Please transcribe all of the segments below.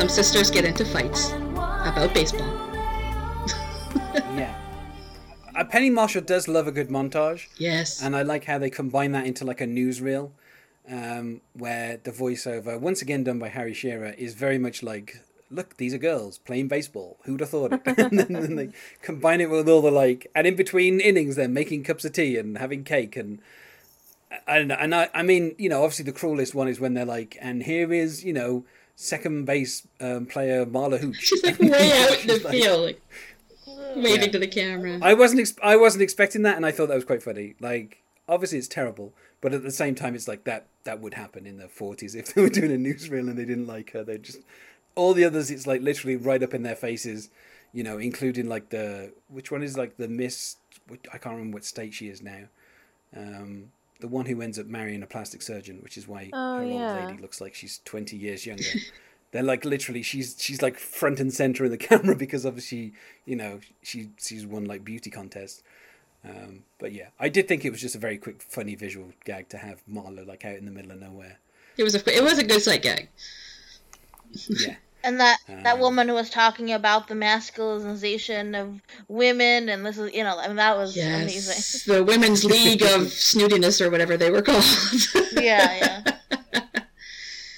Some sisters get into fights about baseball. yeah. Uh, Penny Marshall does love a good montage. Yes. And I like how they combine that into like a newsreel, um, where the voiceover, once again done by Harry Shearer, is very much like, look, these are girls playing baseball. Who'd have thought it? and then, then they combine it with all the like, and in between innings, they're making cups of tea and having cake and. I don't know, and I, I mean, you know, obviously the cruelest one is when they're like, and here is, you know, second base um, player Marla Hooch. She's like way out in the like- field, like waving Yeah. to the camera. I wasn't ex- I wasn't expecting that, and I thought that was quite funny. Like, obviously it's terrible, but at the same time, it's like that that would happen in the forties if they were doing a newsreel and they didn't like her. They just all the others. It's like literally right up in their faces, you know, including like the which one is like the Miss. I can't remember what state she is now. Um, the one who ends up marrying a plastic surgeon, which is why Oh, her yeah. old lady looks like she's twenty years younger. They're like literally, she's she's like front and center in the camera because obviously, you know, she she's won like beauty contests. Um, but yeah, I did think it was just a very quick, funny visual gag to have Marla like out in the middle of nowhere. It was a it was a good sight gag. Yeah, And that that Um, woman who was talking about the masculinization of women, and this is you know, I mean that was Yes, amazing. the Women's League of Snootiness or whatever they were called. Yeah, yeah.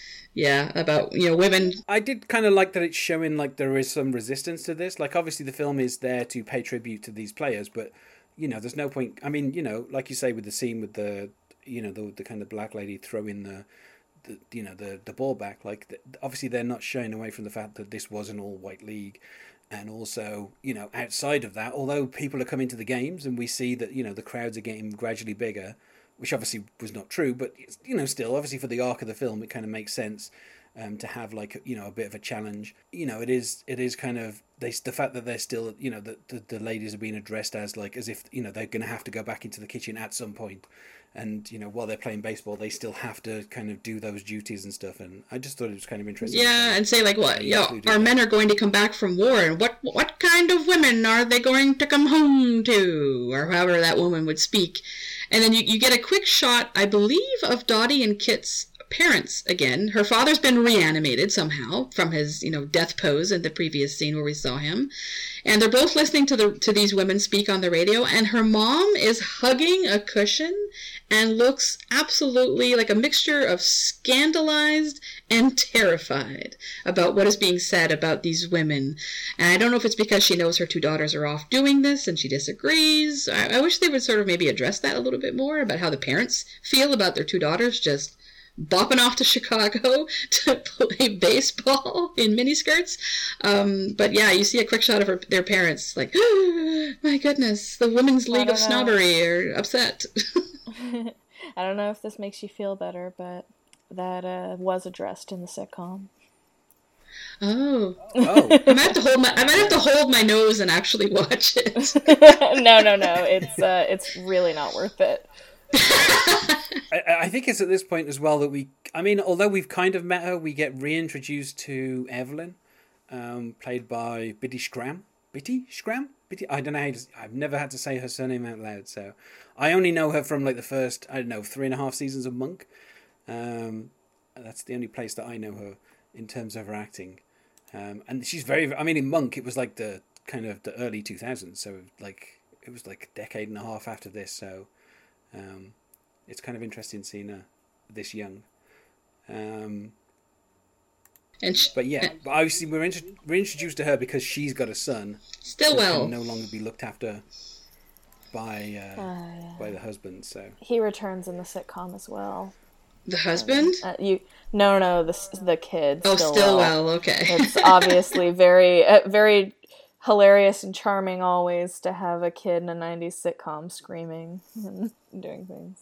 yeah, about you know women. I did kind of like that it's showing like there is some resistance to this. Like obviously the film is there to pay tribute to these players, but you know, there's no point. I mean, you know, like you say with the scene with the you know the the kind of black lady throwing the. The, you know the the ball back like the, obviously they're not shying away from the fact that this was an all white league. And also you know outside of that although people are coming to the games and we see that you know the crowds are getting gradually bigger which obviously was not true but you know still obviously for the arc of the film it kind of makes sense um, to have like you know a bit of a challenge. You know it is it is kind of they the fact that they're still you know the, the, the ladies are being addressed as like as if you know they're going to have to go back into the kitchen at some point and you know while they're playing baseball they still have to kind of do those duties and stuff and i just thought it was kind of interesting. Yeah, and say like what? Yeah, our men are going to come back from war, and what what kind of women are they going to come home to, or however that woman would speak, and then you, you get a quick shot, I believe, of Dottie and Kit's parents again. Her father's been reanimated somehow from his you know death pose in the previous scene where we saw him, and they're both listening to the to these women speak on the radio, and her mom is hugging a cushion and looks absolutely like a mixture of scandalized and terrified about what is being said about these women. And I don't know if it's because she knows her two daughters are off doing this and she disagrees. I, I wish they would sort of maybe address that a little bit more about how the parents feel about their two daughters just bopping off to Chicago to play baseball in miniskirts. Um, but yeah, you see a quick shot of her, their parents, like, my goodness, the Women's League of know. Snobbery are upset. I don't know if this makes you feel better, but that uh, was addressed in the sitcom. oh, oh I might have to hold my I might have to hold my nose and actually watch it. no, no, no. It's uh, it's really not worth it. I, I think it's at this point as well that we. I mean, although we've kind of met her, we get reintroduced to Evelyn, um, played by Biddy Schram. Bitty Schram? Bitty? I don't know how to. I've never had to say her surname out loud, so I only know her from like the first. I don't know three and a half seasons of Monk. Um, that's the only place that I know her in terms of her acting. Um, and she's very. I mean, in Monk, it was like the kind of the early two thousands, so like it was like a decade and a half after this. So um, it's kind of interesting seeing her this young. Um, and sh- but yeah, but obviously we're, intro- we're introduced to her because she's got a son who Stillwell. can no longer be looked after by uh, Uh, yeah. by the husband. So He returns in the sitcom as well. The husband? Uh, you no, no, the s- the kid. oh, Stillwell. Stillwell. Okay. It's obviously very, uh, very hilarious and charming always to have a kid in a '90s sitcom screaming and doing things.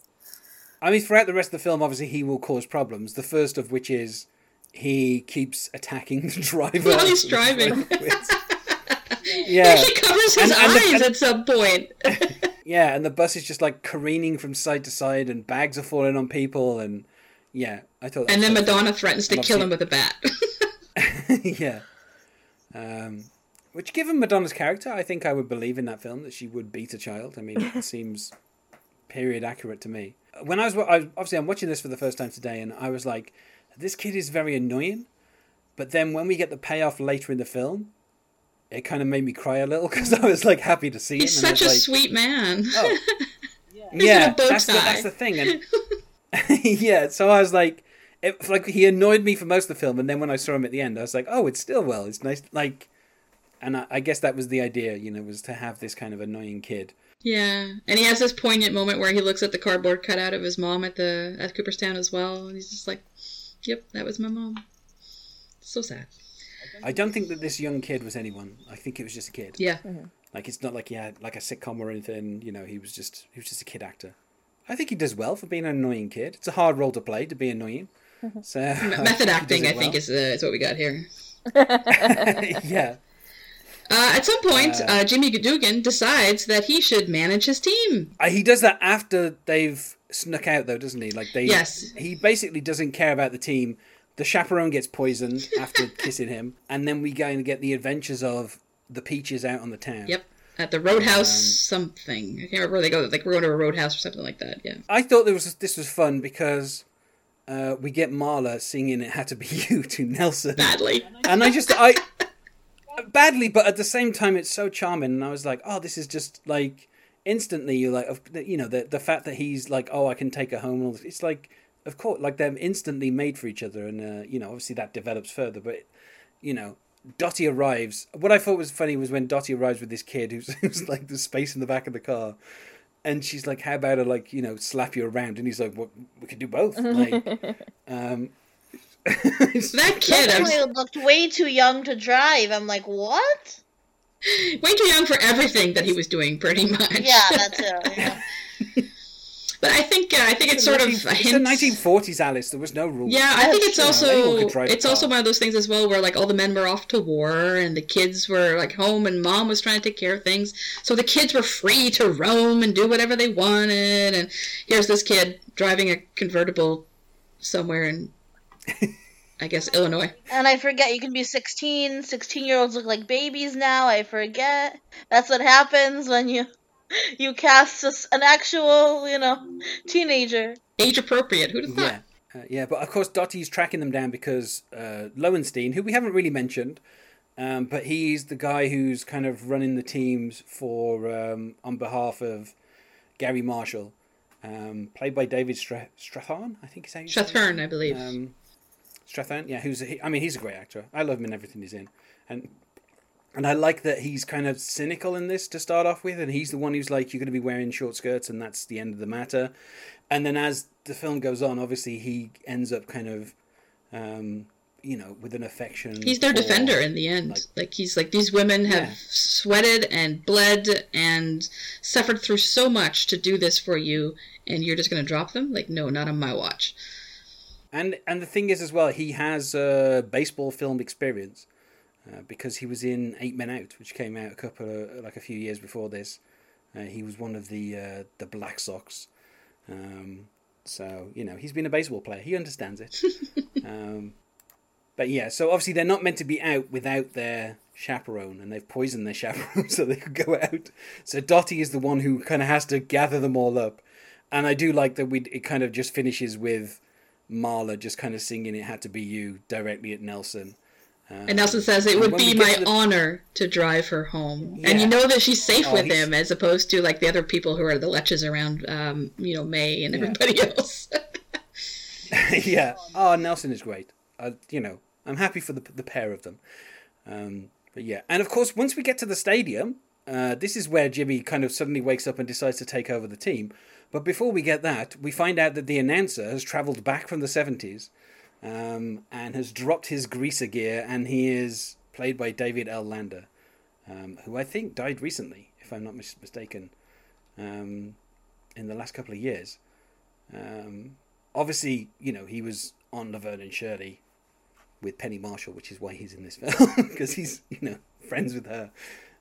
I mean, throughout the rest of the film, obviously he will cause problems. The first of which is he keeps attacking the driver While he's driving. yeah, he covers his And- and the- eyes and- at some point. yeah, and the bus is just like careening from side to side, and bags are falling on people, and Yeah, I thought. that And then so funny. Madonna threatens to kill him with a bat. yeah. Um, which, given Madonna's character, I think I would believe in that film that she would beat a child. I mean, it seems period accurate to me. When I was, wa- I, obviously, I'm watching this for the first time today, and I was like, this kid is very annoying. But then when we get the payoff later in the film, it kind of made me cry a little because I was like happy to see He's it. and such a like, sweet man. Oh. He's yeah, a that's the, that's the thing. And yeah, so I was like, it, like he annoyed me for most of the film, and then when I saw him at the end, I was like, oh, it's Stillwell. It's nice, like, and I, I guess that was the idea, you know, was to have this kind of annoying kid. Yeah, and he has this poignant moment where he looks at the cardboard cutout of his mom at the at Cooperstown as well, and he's just like, "Yep, that was my mom." So sad. I don't think that this young kid was anyone. I think it was just a kid. Yeah, Like it's not like he had like a sitcom or anything. You know, he was just he was just a kid actor. I think he does well for being an annoying kid. It's a hard role to play to be annoying. So I think method he does acting, it I think, is uh, is what we got here. yeah. Uh, at some point, Uh, uh, Jimmy Dugan decides that he should manage his team. Uh, he does that after they've snuck out, though, doesn't he? Like they. Yes. He basically doesn't care about the team. The chaperone gets poisoned after kissing him, and then we go and get the adventures of the peaches out on the town. Yep, at the Roadhouse Um, something. I can't remember where they go. Like we're going to a Roadhouse or something like that. Yeah. I thought there was this was fun because uh, we get Marla singing "It Had to Be You" to Nelson, Badly. and I just I badly, but at the same time, it's so charming, and I was like, oh, this is just like instantly you're like, you know, the the fact that he's like, oh, I can take her home, and all this, it's like, of course, like they're instantly made for each other, and uh, you know, obviously that develops further, but you know. Dottie arrives. What I thought was funny was when Dottie arrives with this kid who's, who's like the space in the back of the car, and she's like, "How about I like you know slap you around?" And he's like, "What? We could do both." Like, um, That kid, I was looked way too young to drive. I'm like, what? way too young for everything that he was doing, pretty much. Yeah, that's it. Yeah. But I think uh, I think it's sort of a It's the 1940s, Alice. There was no rules. Yeah, I think it's also anyone could drive a it's also one of those things as well where like all the men were off to war and the kids were like home and mom was trying to take care of things. So the kids were free to roam and do whatever they wanted and here's this kid driving a convertible somewhere in I guess Illinois. And I forget you can be 16. 16 year olds look like babies now. I forget. That's what happens when you you cast us an actual, you know, teenager. Age appropriate. Who'd have thought? Yeah, uh, yeah, but of course Dottie's tracking them down because uh, Lowenstein, who we haven't really mentioned, um, but he's the guy who's kind of running the teams for um, on behalf of Garry Marshall, um, played by David Stra- Strathairn, I think is how you. Strathairn, I believe. Strathairn, yeah, who's he, I mean he's a great actor. I love him in everything he's in, and and I like that he's kind of cynical in this to start off with, and he's the one who's like, "You're going to be wearing short skirts, and that's the end of the matter." And then as the film goes on, obviously he ends up kind of, um, you know, with an affection. He's their for- defender in the end. like- Like, he's like these women have Yeah. sweated and bled and suffered through so much to do this for you, and you're just gonna drop them? Like, no, not on my watch. And and the thing is as well, he has uh, baseball film experience uh, because he was in Eight Men Out, which came out a couple of, like a few years before this. Uh, he was one of the uh, the Black Sox. Um, so you know he's been a baseball player. He understands it. um, but yeah, so obviously they're not meant to be out without their chaperone, and they've poisoned their chaperone so they could go out. So Dottie is the one who kind of has to gather them all up, and I do like that we it kind of just finishes with Marla just kind of singing "It Had to Be You" directly at Nelson. Um, And Nelson says it would be my to the- honor to drive her home, and you know that she's safe Oh, with he's- him as opposed to like the other people who are the leches around, um, you know, May and Yeah. everybody else. yeah. Oh, Nelson is great. Uh, you know, I'm happy for the the pair of them. Um, but yeah, and of course, once we get to the stadium, uh, this is where Jimmy kind of suddenly wakes up and decides to take over the team. But before we get that, we find out that the announcer has travelled back from the 70s um, and has dropped his greaser gear, and he is played by David L. Lander, um, who I think died recently, if I'm not mis- mistaken, um, in the last couple of years. Um, obviously, you know, he was on Laverne and Shirley with Penny Marshall, which is why he's in this film because he's you know friends with her.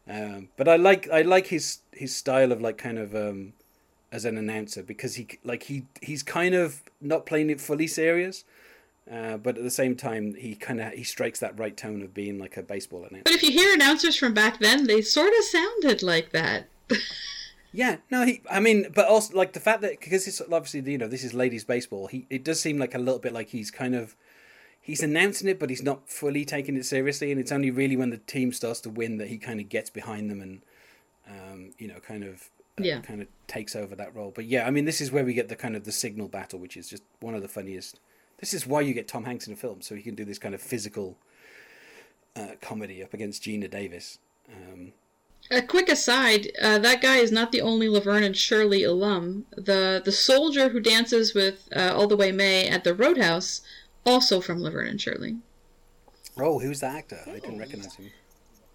Um, but I like I like his his style of like kind of um, as an announcer because he like he he's kind of not playing it fully serious, uh, but at the same time he kind of he strikes that right tone of being like a baseball announcer. But if you hear announcers from back then, they sort of sounded like that. Yeah, no, he. I mean, but also like the fact that because it's obviously you know this is ladies baseball. He it does seem like a little bit like he's kind of he's announcing it, but he's not fully taking it seriously. And it's only really when the team starts to win that he kind of gets behind them and um, you know kind of Yeah. kind of takes over that role. But yeah, I mean, this is where we get the kind of the signal battle, which is just one of the funniest. This is why you get Tom Hanks in a film, so he can do this kind of physical uh, comedy up against Geena Davis. Um, A quick aside: uh, that guy is not the only Laverne and Shirley alum. The the soldier who dances with uh, All the Way May at the Roadhouse, also from Laverne and Shirley. oh, who's the actor? I didn't recognize him.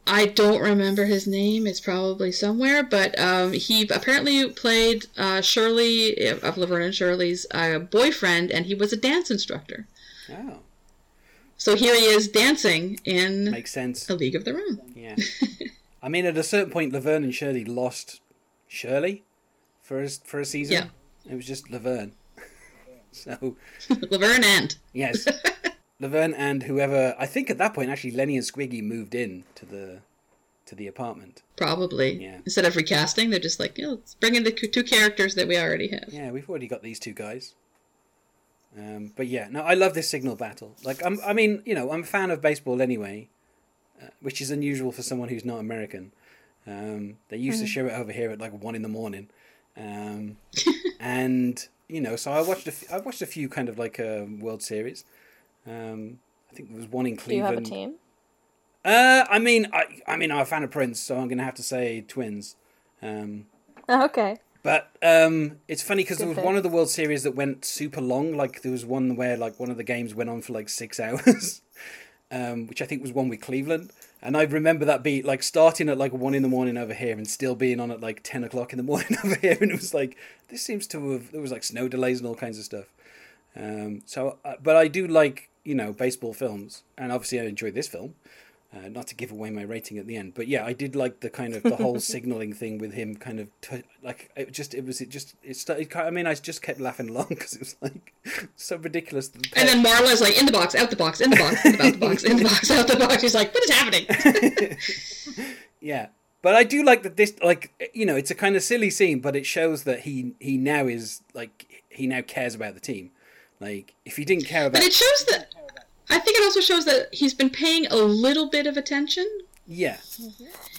I don't remember his name. It's probably somewhere, but um, he apparently played uh, Shirley of Laverne and Shirley's uh, boyfriend, and he was a dance instructor. Oh, So here he is dancing in makes sense. A League of Their Own. Yeah. I mean, at a certain point, Laverne and Shirley lost Shirley for a, for a season. Yeah. It was just Laverne. so, Laverne and yes. Laverne and whoever, I think at that point, actually, Lenny and Squiggy moved in to the to the apartment. probably Yeah. instead of recasting, they're just like, you know, let's bring in the two characters that we already have. Yeah, we've already got these two guys. Um, but yeah, no, I love this signal battle. Like, I'm, I mean, you know, I'm a fan of baseball anyway, uh, which is unusual for someone who's not American. Um, they used to show it over here at like one in the morning, um, and you know, so I watched a f- I watched a few kind of like uh, World Series. Um, I think there was one in Cleveland. Do you have a team? Uh, I mean, I, I mean, I'm a fan of Prince, so I'm gonna have to say Twins. Um, Okay. but um, it's funny because there was pick. one of the World Series that went super long. Like there was one where like one of the games went on for like six hours, um, which I think was one with Cleveland. And I remember that beat like starting at like one in the morning over here and still being on at like ten o'clock in the morning over here. And it was like this seems to have there was like snow delays and all kinds of stuff. Um, so, uh, but I do like you know baseball films, and obviously I enjoyed this film. Uh, not to give away my rating at the end, but yeah, I did like the kind of the whole signaling thing with him, kind of t- like it just it was it just it started. I mean, I just kept laughing along because it was like so ridiculous. the And then Marla's like, in the box, out the box, in the box, in the box, the box, in the box, out the box. He's like, what is happening? Yeah, but I do like that this like you know it's a kind of silly scene, but it shows that he he now is like he now cares about the team. Like if he didn't care about But it shows that. I think it also shows that he's been paying a little bit of attention. yeah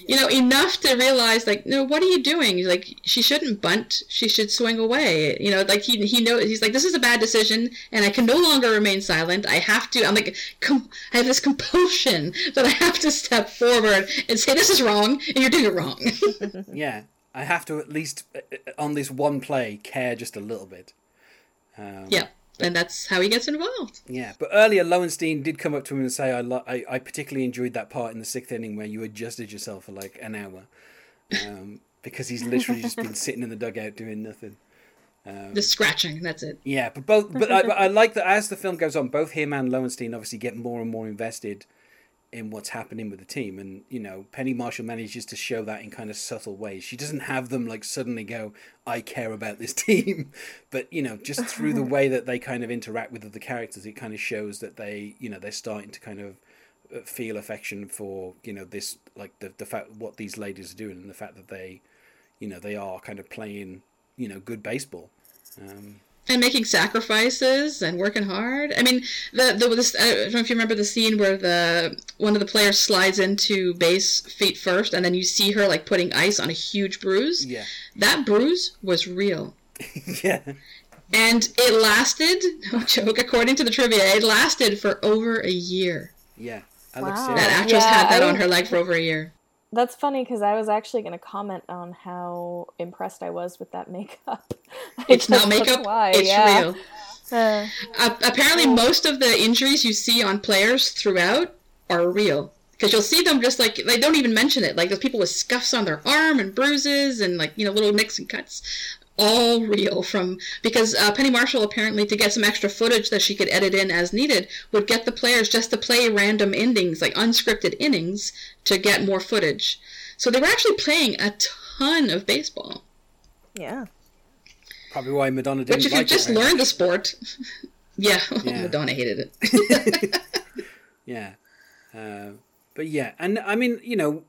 You know, enough to realize, like, no, what are you doing? He's like, she shouldn't bunt. She should swing away. You know, like he he knows. He's like, this is a bad decision, and I can no longer remain silent. I have to. I'm like, com- I have this compulsion that I have to step forward and say this is wrong, and you're doing it wrong. yeah I have to at least uh, uh, on this one play care just a little bit. Um, yeah, and that's how he gets involved. Yeah, but earlier Lowenstein did come up to him and say, "I, lo- I, I particularly enjoyed that part in the sixth inning where you adjusted yourself for like an hour, um, because he's literally just been sitting in the dugout doing nothing." Just scratching. That's it. Yeah, but both, but I, but I like that as the film goes on, both him and Lowenstein obviously get more and more invested in what's happening with the team, and you know, Penny Marshall manages to show that in kind of subtle ways. She doesn't have them like suddenly go, "I care about this team," but you know, just through the way that they kind of interact with other characters, it kind of shows that they, you know, they're starting to kind of uh, feel affection for you know this like the the fact what these ladies are doing and the fact that they, you know, they are kind of playing you know good baseball. Um, and making sacrifices and working hard. I mean, the the this, I don't know if you remember the scene where the one of the players slides into base feet first, and then you see her like putting ice on a huge bruise. yeah. That bruise was real, yeah. and it lasted. No joke. According to the trivia, it lasted for over a year. Yeah. That looks Wow. That actress Yeah, had that I- on her leg for over a year. That's funny because I was actually going to comment on how impressed I was with that makeup. It's not makeup. why, it's yeah. real. Uh, Uh, apparently, most of the injuries you see on players throughout are real. Because you'll see them just like they don't even mention it. Like there's people with scuffs on their arm and bruises and like you know little nicks and cuts, all real from because uh, Penny Marshall apparently to get some extra footage that she could edit in as needed would get the players just to play random endings like unscripted innings to get more footage. So they were actually playing a ton of baseball. yeah. Probably why Madonna didn't Which, if you like just learned the sport, yeah, Yeah. Madonna hated it. Yeah. Uh, but yeah, and I mean, you know,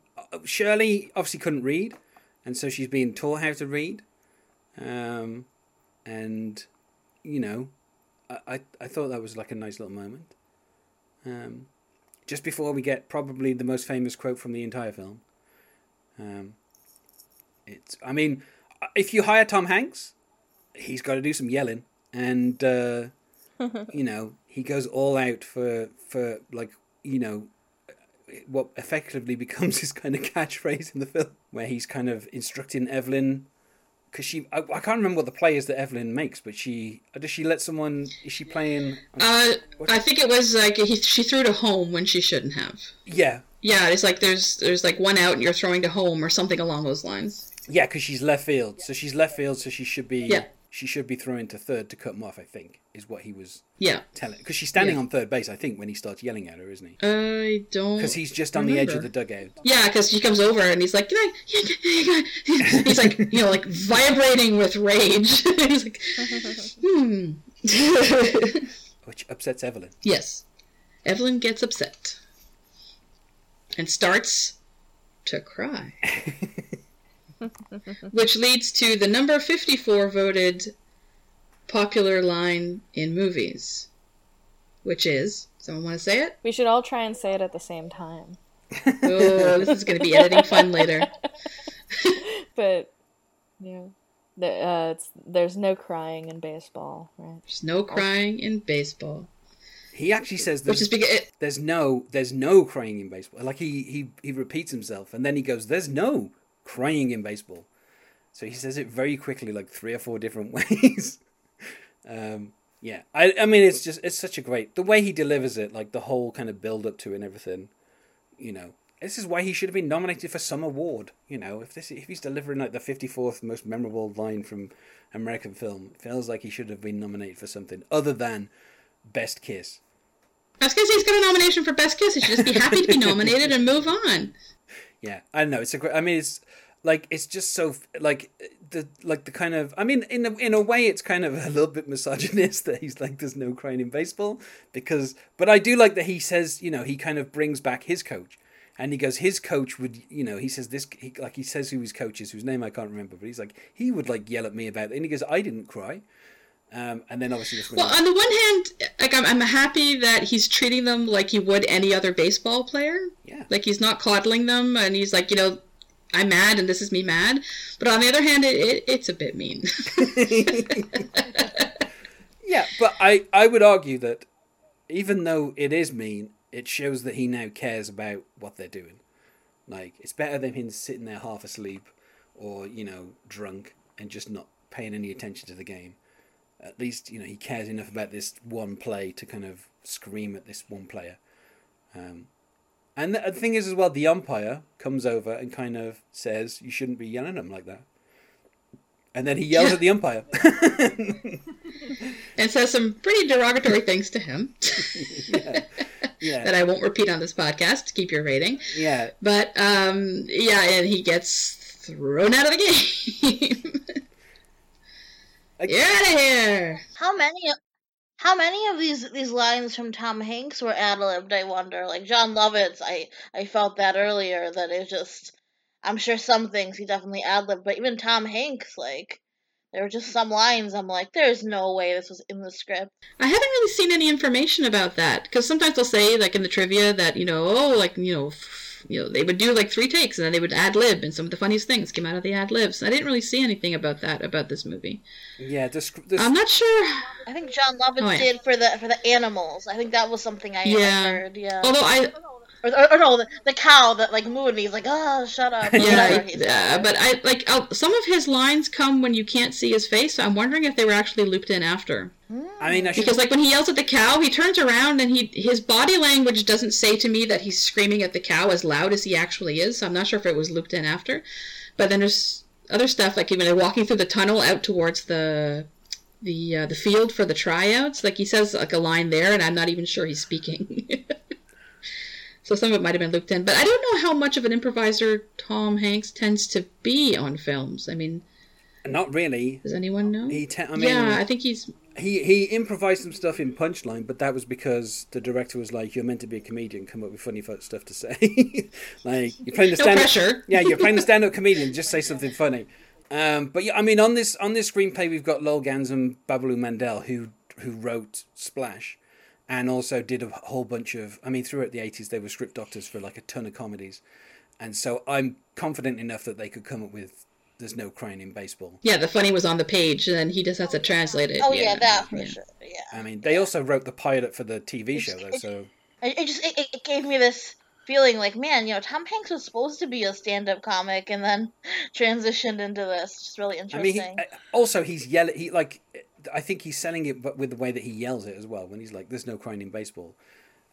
Shirley obviously couldn't read, and so she's being taught how to read. Um, and, you know, I, I, I thought that was like a nice little moment. Um, just before we get probably the most famous quote from the entire film. Um, it's, I mean, if you hire Tom Hanks, he's got to do some yelling, and uh, you know he goes all out for for like you know what effectively becomes his kind of catchphrase in the film, where he's kind of instructing Evelyn. Because she, I, I can't remember what the play is that Evelyn makes, but she does she let someone? Is she playing? Uh, I think it was like he, she threw to home when she shouldn't have. Yeah, Yeah, it's like there's there's like one out and you're throwing to home or something along those lines. yeah, because she's left field, so she's left field, so she should be. Yeah. She should be throwing to third to cut him off. I think is what he was Yeah, telling. Because she's standing Yeah. on third base. I think when he starts yelling at her, isn't he? I don't. Because he's just on the edge of the dugout. Yeah, because she comes over and he's like, "Can I?" He's like, you know, like vibrating with rage. he's like, hmm. which upsets Evelyn. yes, Evelyn gets upset and starts to cry, which leads to the number fifty-four voted popular line in movies, which is. Someone want to say it? We should all try and say it at the same time. Oh, this is going to be editing fun later. But yeah, the, uh, it's, there's no crying in baseball, right? There's no crying in baseball, He actually says which there's, is because there's no there's no crying in baseball. Like he, he he repeats himself and then he goes, "There's no crying in baseball." So he says it very quickly, like three or four different ways. um, yeah, I I mean it's just it's such a great the way he delivers it, like the whole kind of build up to it and everything. You know, this is why he should have been nominated for some award. You know, if this if he's delivering like the fifty fourth most memorable line from American film, it feels like he should have been nominated for something other than best kiss. I was gonna say he's got a nomination for Best Kiss. He should just be happy to be nominated and move on. Yeah, I don't know. It's a. I mean, it's like it's just so like the like the kind of. I mean, in a, in a way, it's kind of a little bit misogynist that he's like, "There's no crying in baseball," because. But I do like that he says, you know, he kind of brings back his coach, and he goes, his coach would, you know, he says this, he, like he says who his coach is, whose name I can't remember, but he's like, he would like yell at me about it, and he goes, I didn't cry. Um, and then obviously this Well, on the one hand, like I'm, I'm happy that he's treating them like he would any other baseball player. yeah, Like he's not coddling them, and he's like, you know, I'm mad, and this is me mad. But on the other hand, it, it it's a bit mean. Yeah, but I, I would argue that even though it is mean, it shows that he now cares about what they're doing. Like, it's better than him sitting there half asleep or, you know, drunk and just not paying any attention to the game. At least, you know, he cares enough about this one play to kind of scream at this one player. Um, and the, the thing is, as well, the umpire comes over and kind of says, you shouldn't be yelling at him like that. And then he yells Yeah. at the umpire. and says some pretty derogatory things to him yeah. Yeah. that I won't repeat on this podcast to keep your rating. Yeah, But um, yeah, and he gets thrown out of the game. Like- Get out of here! How many? How many of these these lines from Tom Hanks were ad libbed? I wonder. Like Jon Lovitz, I I felt that earlier that it just. I'm sure some things he definitely ad libbed, but even Tom Hanks, like there were just some lines I'm like, there's no way this was in the script. I haven't really seen any information about that because sometimes they'll say, like in the trivia, that you know, oh, like you know, you know, they would do like three takes and then they would ad lib, and some of the funniest things came out of the ad libs. I didn't really see anything about that about this movie. yeah. The, sc- the, I'm not sure. I think Jon Lovitz Oh, yeah. did for the for the animals. I think that was something I Yeah. heard. Yeah. Although I, or, or, or no, the, the cow that like mooed and he's like, oh, shut up. or yeah, whatever he I- said. uh, but I like uh, some of his lines come when you can't see his face. So I'm wondering if they were actually looped in after. I mean, I should, Because like when he yells at the cow, he turns around and he his body language doesn't say to me that he's screaming at the cow as loud as he actually is. So I'm not sure if it was looped in after. But then there's other stuff like even they're walking through the tunnel out towards the the uh, the field for the tryouts. Like he says like a line there, and I'm not even sure he's speaking. so some of it might have been looped in, but I don't know how much of an improviser Tom Hanks tends to be on films. I mean, Not really. Does anyone know? He, te- I mean, yeah, I think he's. he he improvised some stuff in Punchline, but that was because the director was like, "You're meant to be a comedian. Come up with funny stuff to say." like you're playing the No stand pressure. Yeah, you're playing the stand-up comedian. Just say something funny. Um, but yeah, I mean, on this on this screenplay, we've got Lowell Ganz and Babaloo Mandel, who who wrote Splash, and also did a whole bunch of. I mean, throughout the '80s, they were script doctors for like a ton of comedies, and so I'm confident enough that they could come up with. There's no crying in baseball. Yeah, the funny was on the page, and then he just has to translate it. Oh yeah, that for yeah. sure. Yeah. I mean, they also wrote the pilot for the TV show, though. So It, it just it, it- it gave me this feeling like, man, you know, Tom Hanks was supposed to be a stand-up comic and then transitioned into this. It's just really interesting. I mean, he, uh, also he's yelling. He like, I think he's selling it, but with the way that he yells it as well. When he's like, "There's no crying in baseball,"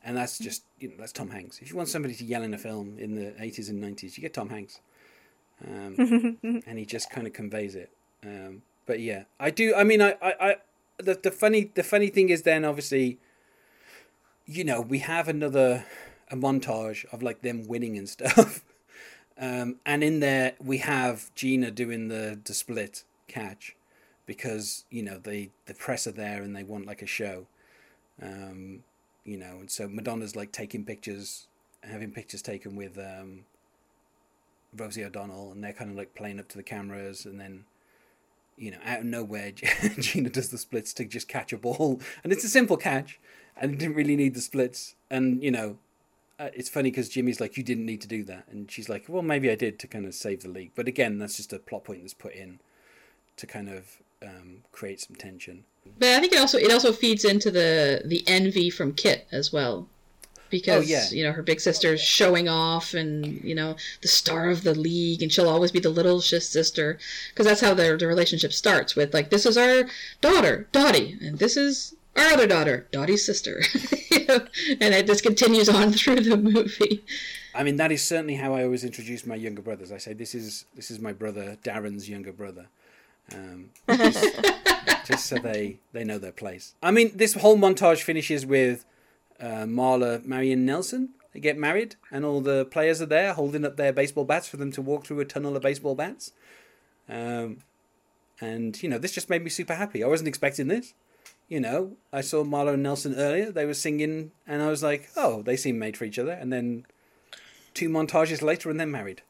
and that's just you know that's Tom Hanks. If you want somebody to yell in a film in the '80s and '90s, you get Tom Hanks, um, and he just kind of conveys it. Um, but yeah, I do. I mean, I, I, I, the the funny the funny thing is then obviously, you know, we have another a montage of like them winning and stuff. Um, and in there we have Geena doing the, the split catch because you know they the press are there and they want like a show, um, you know, and so Madonna's like taking pictures, having pictures taken with um, Rosie O'Donnell, and they're kind of like playing up to the cameras, and then you know out of nowhere Geena does the splits to just catch a ball, and it's a simple catch, and didn't really need the splits, and you know uh, it's funny because Jimmy's like, you didn't need to do that, and she's like, well, maybe I did to kind of save the league. But again, that's just a plot point that's put in to kind of um, create some tension. But I think it also it also feeds into the the envy from Kit as well, because Oh, yeah. you know her big sister's showing off, and you know the star of the league, and she'll always be the little sister, because that's how their the relationship starts with like this is our daughter Dottie, and this is our other daughter Dottie's sister, You know, and it just continues on through the movie. I mean, that is certainly how I always introduce my younger brothers. I say, this is this is my brother Darren's younger brother. Um, just, just so they, they know their place. I mean, this whole montage finishes with uh, Marla, Marion Nelson. They get married, and all the players are there holding up their baseball bats for them to walk through a tunnel of baseball bats. Um, and, you know, this just made me super happy. I wasn't expecting this. You know, I saw Marla and Nelson earlier. They were singing, and I was like, oh, they seem made for each other. And then two montages later, and they're married.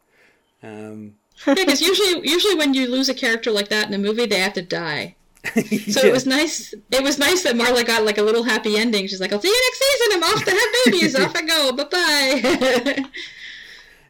Um, Yeah, because usually usually when you lose a character like that in a movie, they have to die. So it was nice. It was nice that Marla got like a little happy ending. She's like, "I'll see you next season. I'm off to have babies. off I go. Bye bye."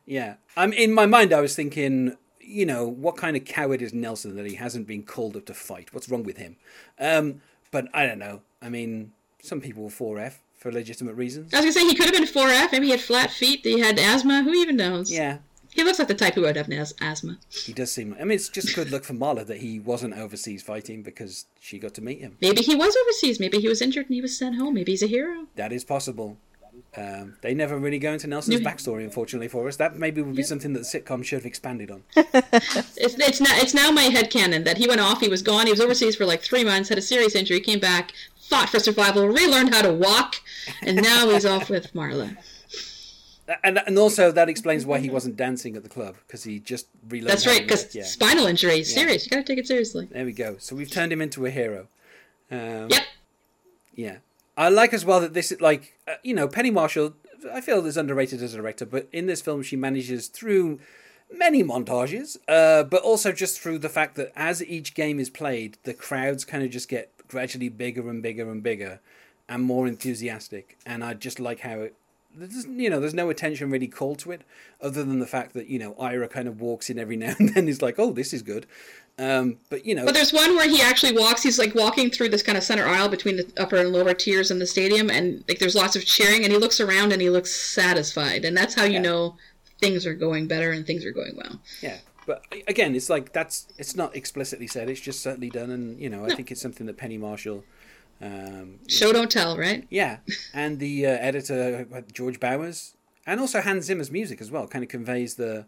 Yeah. I'm in my mind. I was thinking, you know, what kind of coward is Nelson that he hasn't been called up to fight? What's wrong with him? Um, but I don't know. I mean, some people were 4F for legitimate reasons. I was gonna say he could have been 4F. Maybe he had flat feet. He had asthma. Who even knows? Yeah, He looks like the type who would have as- asthma. he does seem. I mean, it's just good luck for Marla that he wasn't overseas fighting because she got to meet him. Maybe he was overseas. Maybe he was injured and he was sent home. Maybe he's a hero. That is possible. Um, they never really go into Nelson's backstory, unfortunately, for us. That maybe would be something that the sitcom should have expanded on. It's it's now it's now my head canon that he went off. He was gone. He was overseas for like three months. Had a serious injury. Came back. Fought for survival. Relearned how to walk. And now he's off with Marla. And and also that explains why he wasn't dancing at the club because he just relearned. That's right, because yeah. spinal injury is serious. You gotta take it seriously. There we go. So we've turned him into a hero. Um, Yep. Yeah. I like as well that this, like, uh, you know, Penny Marshall, I feel is underrated as a director, but in this film she manages through many montages, uh, but also just through the fact that as each game is played, the crowds kind of just get gradually bigger and bigger and bigger and more enthusiastic. And I just like how it, there's, you know, there's no attention really called to it, other than the fact that you know Ira kind of walks in every now and then. Is like, oh, this is good, um, but you know, But there's one where he actually walks. He's like walking through this kind of center aisle between the upper and lower tiers in the stadium, and like there's lots of cheering, and he looks around and he looks satisfied, and that's how you Yeah. know things are going better and things are going well. Yeah, but again, it's like that's it's not explicitly said. It's just certainly done, and you know, I think it's something that Penny Marshall, um, Show don't tell, right? yeah, and the uh, editor uh, George Bowers, and also Hans Zimmer's music as well, kind of conveys the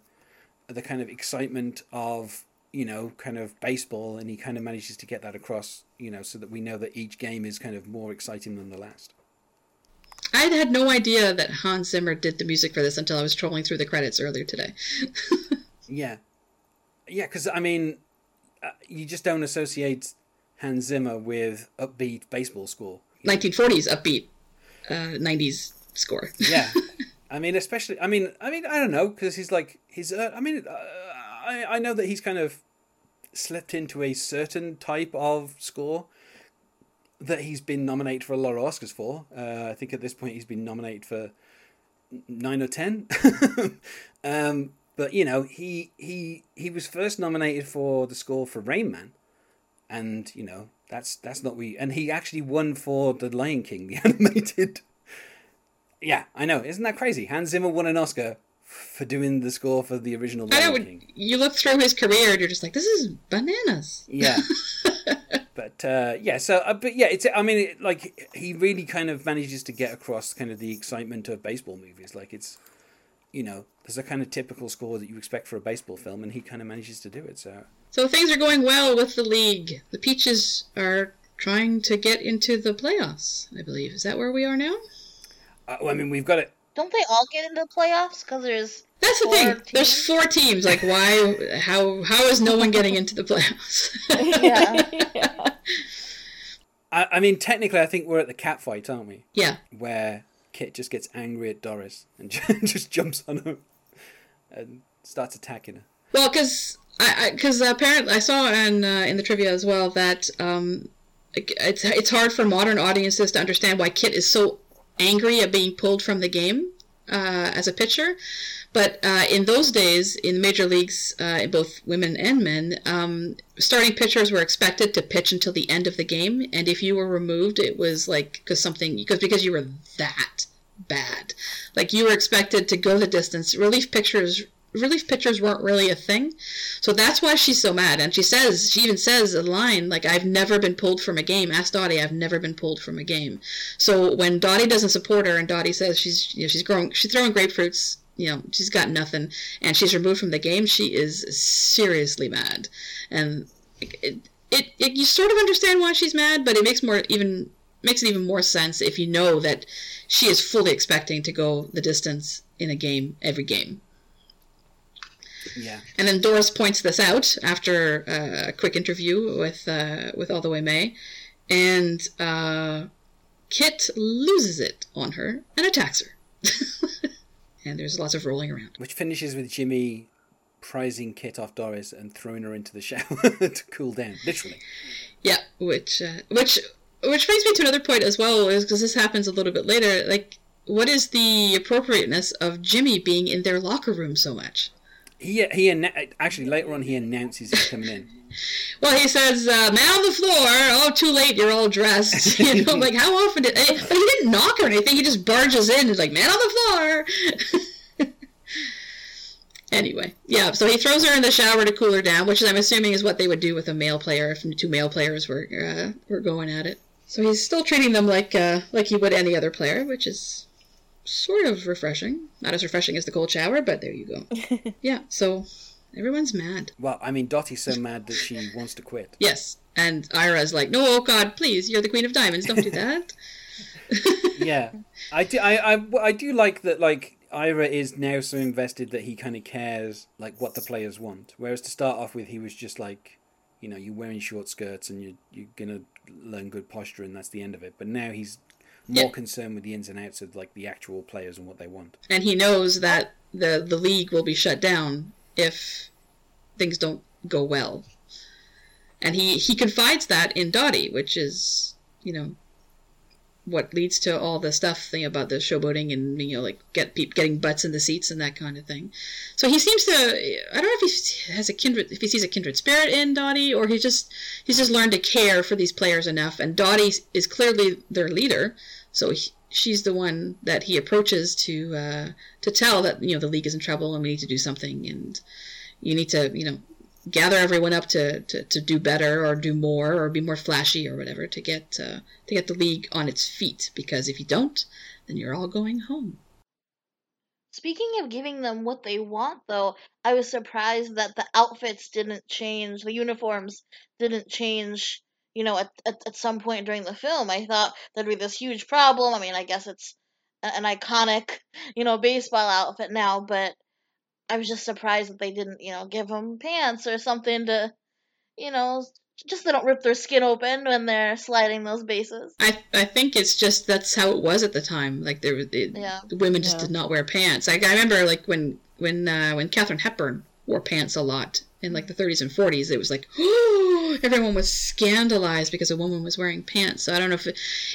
the kind of excitement of you know kind of baseball, and he kind of manages to get that across, you know, so that we know that each game is kind of more exciting than the last. I had no idea that Hans Zimmer did the music for this until I was trolling through the credits earlier today. Yeah, yeah, because I mean, uh, you just don't associate Hans Zimmer with upbeat baseball score. 1940s upbeat, uh, 90s score. Yeah, I mean, especially, I mean, I mean, I don't know because he's like he's. Uh, I mean, uh, I I know that he's kind of slipped into a certain type of score that he's been nominated for a lot of Oscars for. Uh, I think at this point he's been nominated for nine or ten. um, but you know, he he he was first nominated for the score for Rain Man, and you know that's that's not we. And he actually won for the Lion King, the animated. Yeah, I know. Isn't that crazy? Hans Zimmer won an Oscar for doing the score for the original I know, King. you look through his career and you're just like, this is bananas. Yeah. but uh, yeah, so uh, but yeah, it's I mean, it, like he really kind of manages to get across kind of the excitement of baseball movies. Like it's, you know, there's a kind of typical score that you expect for a baseball film, and he kind of manages to do it. So So things are going well with the league. The Peaches are trying to get into the playoffs, I believe. Is that where we are now? uh, well, I mean, we've got it. Don't they all get into the playoffs? Because there's That's the thing. teams? There's four teams. Like, why? How? How is no one getting into the playoffs? yeah. yeah. I, I mean, technically, I think we're at the cat fight, aren't we? yeah. Where Kit just gets angry at Doris and just jumps on her and starts attacking her. Well, because I because apparently I saw in uh, in the trivia as well that um, it's it's hard for modern audiences to understand why Kit is so angry at being pulled from the game uh, as a pitcher. But uh, in those days, in major leagues, uh, both women and men, um, starting pitchers were expected to pitch until the end of the game, and if you were removed, it was like because something because because you were that bad, like you were expected to go the distance. Relief pitchers relief pitchers weren't really a thing, so that's why she's so mad. And she says she even says a line like I've never been pulled from a game. Ask Dottie, I've never been pulled from a game. So when Dottie doesn't support her and Dottie says she's you know she's growing she's throwing grapefruits you know she's got nothing and she's removed from the game she is seriously mad and it, it, it you sort of understand why she's mad but it makes more even makes it even more sense if you know that she is fully expecting to go the distance in a game every game Yeah. and then Doris points this out after uh, a quick interview with uh, with All the Way May, and uh, Kit loses it on her and attacks her. and there's lots of rolling around. Which finishes with Jimmy prizing Kit off Doris and throwing her into the shower to cool down, literally. Yeah, which uh, which which brings me to another point as well, is because this happens a little bit later. Like, what is the appropriateness of Jimmy being in their locker room so much? He he actually later on he announces he's coming in. Well, he says, uh, "Man on the floor." Oh, too late. You're all dressed. You know, like how often did? eh, But he didn't knock or anything. He just barges in. He's like, "Man on the floor." anyway, yeah. So he throws her in the shower to cool her down, which I'm assuming is what they would do with a male player if two male players were uh, were going at it. So he's still treating them like uh, like he would any other player, which is sort of refreshing. Not as refreshing as the cold shower, but there you go. yeah. So everyone's mad. Well, I mean, Dottie's so mad that she wants to quit. Yes, and Ira's like, "No, oh God, please! You're the Queen of Diamonds. Don't do that." Yeah, I do. I, I, I do like that. Like Ira is now so invested that he kind of cares like what the players want. Whereas to start off with, he was just like, you know, you're wearing short skirts and you you're gonna learn good posture and that's the end of it. But now he's more Yeah. concerned with the ins and outs of like the actual players and what they want. and he knows that the the league will be shut down if things don't go well. And he he confides that in Dottie, which is you know what leads to all the stuff thing about the showboating and you know like get peop getting butts in the seats and that kind of thing. So he seems to I don't know if he has a kindred if he sees a kindred spirit in Dottie or he just he's just learned to care for these players enough and Dottie is clearly their leader. So he, she's the one that he approaches to uh, to tell that you know the league is in trouble and we need to do something and you need to you know gather everyone up to, to, to do better or do more or be more flashy or whatever to get uh, to get the league on its feet because if you don't then you're all going home. Speaking of giving them what they want, though, I was surprised that the outfits didn't change, the uniforms didn't change, you know, at, at, at some point during the film. I thought there'd be this huge problem. I mean, I guess it's an iconic, you know, baseball outfit now, but I was just surprised that they didn't, you know, give them pants or something to, you know, just they don't rip their skin open when they're sliding those bases. I I think it's just that's how it was at the time. Like there, was- it, Yeah. the women just Yeah. did not wear pants. Like I remember, like when when uh, when Katharine Hepburn wore pants a lot in like the 30s and 40s, it was like everyone was scandalized because a woman was wearing pants. So I don't know if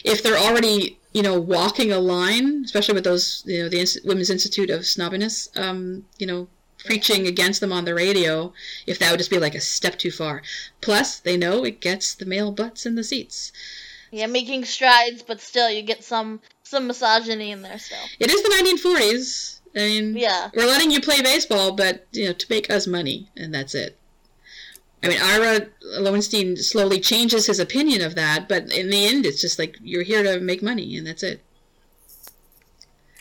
if they're already you know walking a line, especially with those you know the Ins- Women's Institute of Snobbiness, um, you know. Preaching against them on the radio, if that would just be like a step too far. Plus, they know it gets the male butts in the seats. Yeah, making strides, but still you get some some misogyny in there still. It is the 1940s. I mean, Yeah. we're letting you play baseball, but you know, to make us money, and that's it. I mean, Ira Lowenstein slowly changes his opinion of that, but in the end, it's just like you're here to make money, and that's it.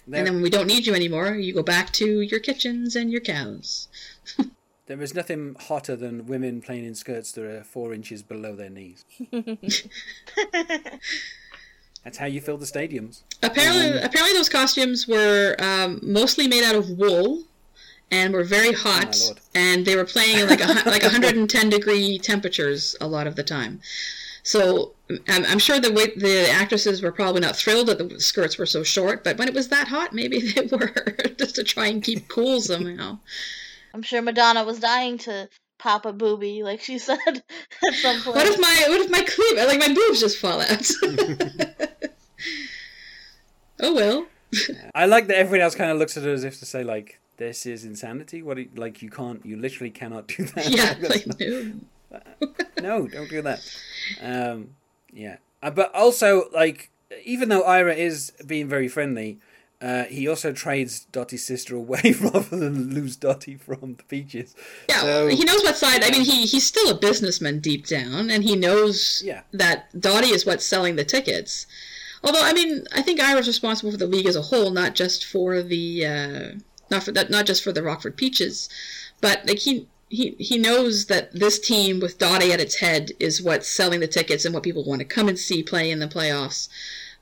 There, And then when we don't need you anymore, you go back to your kitchens and your cows. there is nothing hotter than women playing in skirts that are four inches below their knees. That's how you fill the stadiums. Apparently, apparently those costumes were um, mostly made out of wool and were very ah, hot, Oh, and they were playing in like a, like 110 degree temperatures a lot of the time. So I'm, I'm sure the way, the actresses were probably not thrilled that the skirts were so short, but when it was that hot, maybe they were just to try and keep cool somehow. I'm sure Madonna was dying to pop a booby, like she said at some point. What if my what if my cleave like my boobs just fall out? oh well. I like that everyone else kind of looks at it as if to say like, "This is insanity." What? you- Like you can't, you literally cannot do that. Yeah, like no. no, don't do that. Um, yeah, uh, but also like, even though Ira is being very friendly, uh, he also trades Dottie's sister away rather than lose Dottie from the Peaches. Yeah, So- he knows what side. I mean, he he's still a businessman deep down, and he knows Yeah. that Dottie is what's selling the tickets. Although, I mean, I think Ira's responsible for the league as a whole, not just for the uh, not for that, not just for the Rockford Peaches, but like he. He, he knows that this team with Dottie at its head is what's selling the tickets and what people want to come and see play in the playoffs.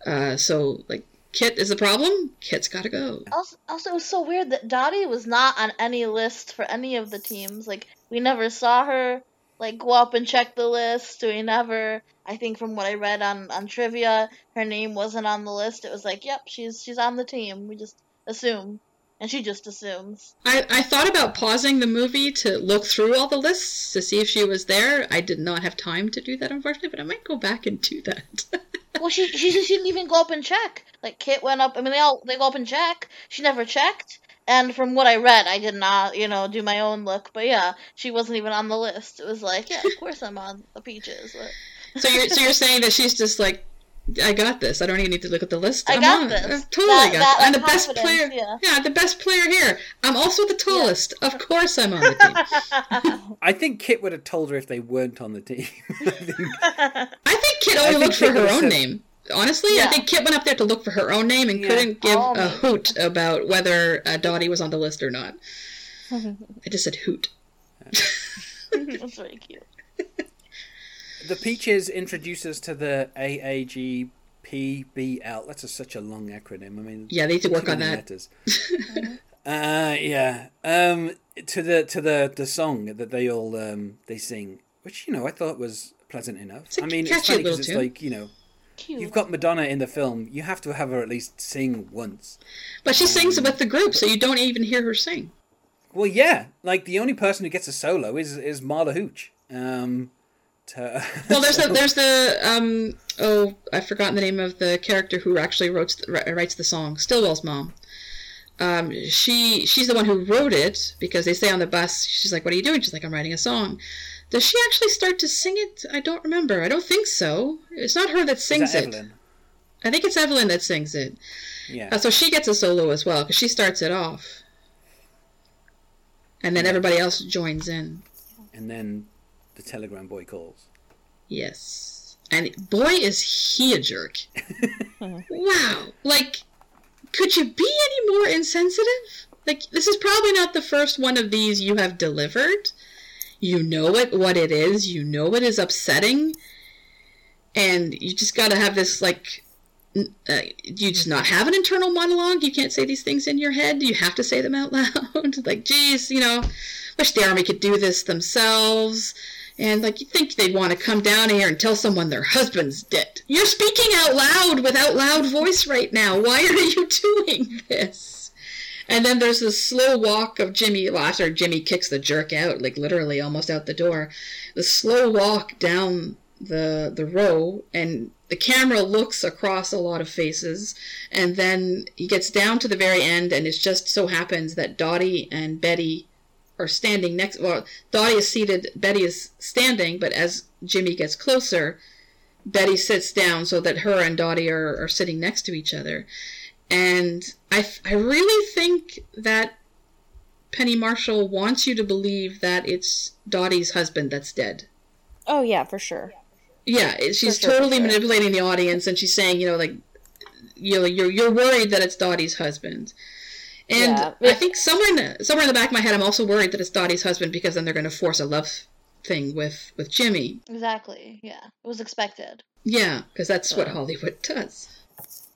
Uh, so, like, Kit is the problem. Kit's got to go. Also, also, it was so weird that Dottie was not on any list for any of the teams. Like, we never saw her like go up and check the list. We never. I think from what I read on on trivia, her name wasn't on the list. It was like, yep, she's she's on the team. We just assume, and she just assumes. I, I thought about pausing the movie to look through all the lists to see if she was there. I did not have time to do that, unfortunately, but I might go back and do that. Well, she she just didn't even go up and check. Like Kit went up. I mean, they all they go up and check. She never checked. And from what I read, I did not, you know, do my own look. But yeah, she wasn't even on the list. It was like, yeah, of course I'm on the peaches. But so you're so you're saying that she's just like, I got this. I don't even need to look at the list. I I'm got on this. I totally That- got that it. I'm the best player. yeah. the best player here. I'm also the tallest. Of course, I'm on the team. I think Kit would have told her if they weren't on the team. I think- I think Kit only think looked for her own said- name. Honestly, I think Kit went up there to look for her own name and Yeah. couldn't give Oh, a maybe. hoot about whether uh, Dottie was on the list or not. I just said hoot. That's very cute. The Peaches introduce us to the AAGPBL. That's a, such a long acronym. I mean, Yeah, they need to work on that. letters. uh, yeah. Um, to the to the the song that they all um they sing, which you know I thought was pleasant enough. I mean, it's catchy funny because it's tune. like you know Cute. you've got Madonna in the film, you have to have her at least sing once. But she sings with the group, so you don't even hear her sing. Well, yeah, like the only person who gets a solo is is Marla Hooch. Um, to, Well, there's the there's the um oh I've forgotten the name of the character who actually wrote ri- writes the song. Stillwell's mom. Um, she she's the one who wrote it because they say on the bus. She's like, "What are you doing?" She's like, "I'm writing a song." Does she actually start to sing it? I don't remember. I don't think so. It's not her that sings that it. Evelyn? I think it's Evelyn that sings it. Yeah. Uh, so she gets a solo as well because she starts it off, and then everybody else joins in. and then the telegram boy calls. Yes. And boy, is he a jerk. wow. Like, could you be any more insensitive? Like, this is probably not the first one of these you have delivered. You know it, what it is. You know it is upsetting. And you just gotta have this, like, uh, you just not have an internal monologue. You can't say these things in your head. You have to say them out loud. like, geez, you know, wish the army could do this themselves. And like you think they'd want to come down here and tell someone their husband's dead. You're speaking out loud without loud voice right now. Why are you doing this? And then there's this slow walk of Jimmy after Jimmy kicks the jerk out, like literally almost out the door. The slow walk down the the row and the camera looks across a lot of faces and then he gets down to the very end and it just so happens that Dottie and Betty are standing next well Dottie is seated Betty is standing but as Jimmy gets closer Betty sits down so that her and Dottie are, are sitting next to each other and I, I really think that Penny Marshall wants you to believe that it's Dottie's husband that's dead Oh yeah, for sure. yeah, she's sure, totally sure. manipulating the audience, and she's saying, you know, like, you know, you're you're worried that it's Dottie's husband, and Yeah, I think somewhere in the, somewhere in the back of my head, I'm also worried that it's Dottie's husband because then they're going to force a love thing with with Jimmy. Exactly. Yeah. It was expected. Yeah, because that's what Hollywood does.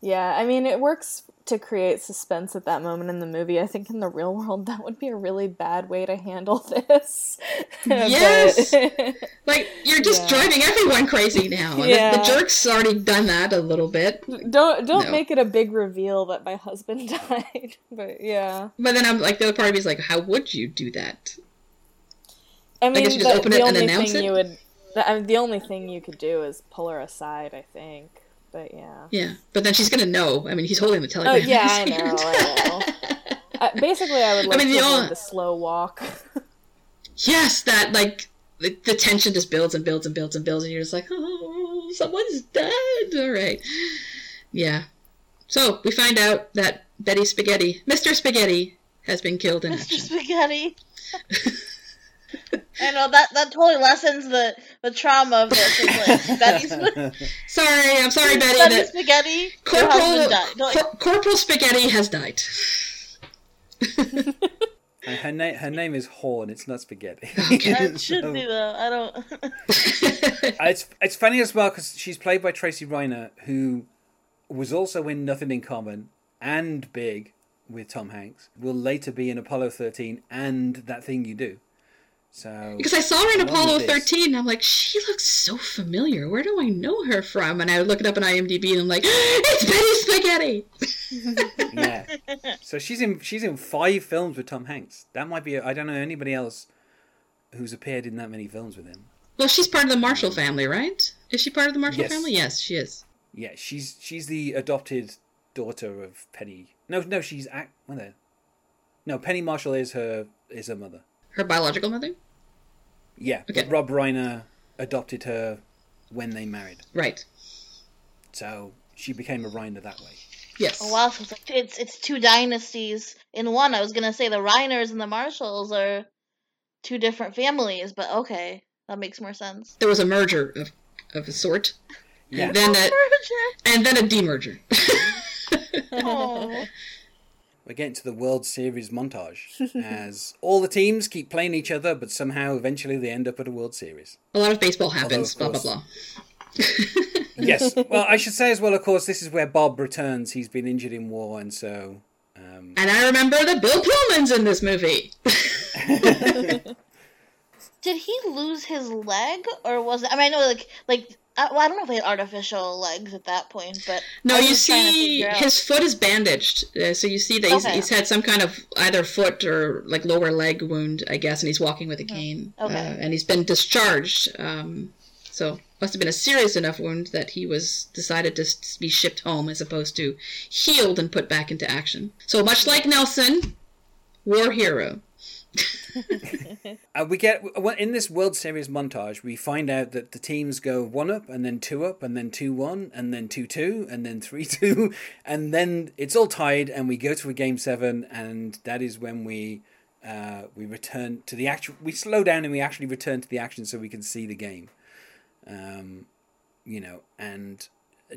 Yeah, I mean, it works to create suspense at that moment in the movie. I think in the real world, that would be a really bad way to handle this. Yes! Like you're just Yeah. driving everyone crazy now. And the- Yeah. The, jerk's already done that a little bit, don't don't No. make it a big reveal that my husband died. But yeah, but then I'm like the other part of me is like, how would you do that? I mean, guess you just the, open the it and announce thing it? you would, the, I mean, the only thing you could do is pull her aside. I think, but yeah. Yeah, but then she's gonna know. I mean, he's holding the telegram. Oh telegram. yeah, I know. I know. Uh, basically, I would like mean, to the the slow walk. yes, that like the, the tension just builds and builds and builds and builds, and you're just like, oh, someone's dead. All right, yeah. So we find out that Betty Spaghetti, Mr. Spaghetti, has been killed in Mr. action. Spaghetti. I know that that totally lessens the the trauma of this. It's like Betty, Sorry, I'm sorry, Betty. Betty That Spaghetti. Your Corporal husband died. Like, Cor- Corporal Spaghetti has died. And her name her name is Horn. It's not spaghetti. that should So- be though. I don't. It's it's funny as well because she's played by Tracy Reiner, who was also in Nothing in Common and Big with Tom Hanks. Will later be in Apollo 13 and That Thing You Do. So Because I saw her in Apollo 13, and I'm like, she looks so familiar. Where do I know her from? And I look it up on IMDb, and I'm like, it's Betty Spaghetti. yeah, so she's in she's in five films with Tom Hanks. That might be I don't know anybody else who's appeared in that many films with him. Well, she's part of the Marshall family, right? Is she part of the Marshall Yes. family? Yes, she is. Yeah, she's she's the adopted daughter of Penny. No, no, she's act. No, Penny Marshall is her is her mother. Her biological mother? Yeah, Okay. Rob Reiner adopted her when they married, Right. so she became a Reiner that way. Yes. Oh wow, so it's, like, it's it's two dynasties in one. I was gonna say the Reiners and the Marshalls are two different families, but okay, that makes more sense. There was a merger of, of a sort, Yeah, and then a, Merger. and then a demerger. Oh. We're getting to the World Series montage as all the teams keep playing each other, but somehow eventually they end up at a World Series. a lot of baseball happens, Although, blah, of blah, blah. Yes, well, I should say as well. Of course, this is where Bob returns. He's been injured in war, and so um, And I remember that Bill Pullman's in this movie. Did he lose his leg, or was it? I mean, I know like like I, well, I don't know if he had artificial legs at that point, but No, you just trying to see, his foot is bandaged. Uh, so you see that he's, Okay. he's had some kind of either foot or like lower leg wound, I guess, and he's walking with a cane. Okay. Uh, and he's been discharged. Um, so must have been a serious enough wound that he was decided to be shipped home as opposed to healed and put back into action. So much like Nelson, war hero. Uh, we get in this World Series montage. We find out that the teams go one up, and then two up, and then two one, and then two two, and then three two, and then it's all tied, and we go to a game seven, and that is when we uh, we return to the actual. We slow down and we actually return to the action so we can see the game. Um, you know, and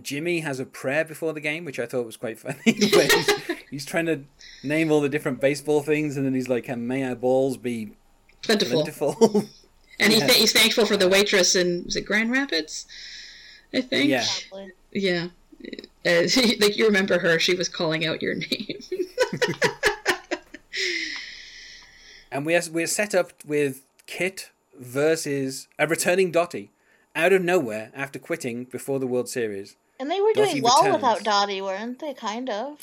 Jimmy has a prayer before the game, which I thought was quite funny. he's, he's trying to name all the different baseball things, and then he's like, may our balls be Plentiful. plentiful." And he th- he's thankful for the waitress in, was it Grand Rapids? I think. Yeah. Yeah. Uh, like you remember her, she was calling out your name. and we are we're set up with Kit versus a returning Dottie out of nowhere after quitting before the World Series. And they were Dottie doing well returns. without Dottie, weren't they? Kind of.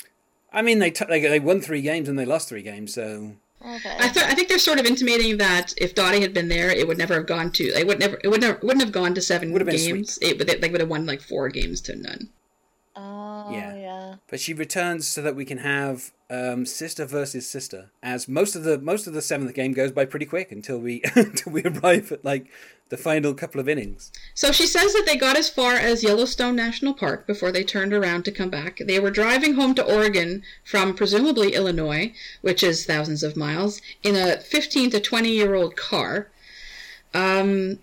I mean, they t- they, they won three games and they lost three games, so Okay. I thought I think they're sort of intimating that if Dottie had been there, it would never have gone to. It would never. It would never. Wouldn't have gone to seven Would have been a games. It would. They would have won like four games to none. oh Yeah. yeah. But she returns so that we can have um, sister versus sister. As most of the most of the seventh game goes by pretty quick until we until we arrive at like the final couple of innings. So she says that they got as far as Yellowstone National Park before they turned around to come back. They were driving home to Oregon from presumably Illinois, which is thousands of miles, in a 15 to 20 year old car. Um,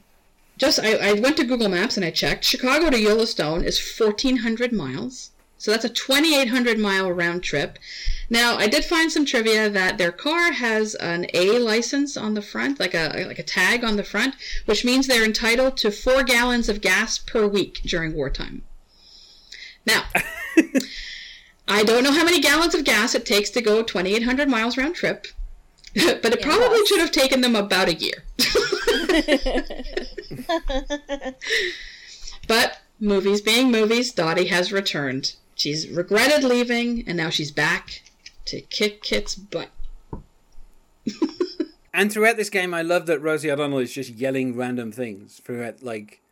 just I, I went to Google Maps and I checked. Chicago to Yellowstone is 1,400 miles. So that's a 2,800 mile round trip. Now, I did find some trivia that their car has an A license on the front, like a like a tag on the front, which means they're entitled to four gallons of gas per week during wartime. Now, I don't know how many gallons of gas it takes to go 2,800 miles round trip, but it probably should have taken them about a year. But movies being movies, Dottie has returned. She's regretted leaving, and now she's back to kick Kit's butt. And throughout this game, I love that Rosie O'Donnell is just yelling random things throughout. Like,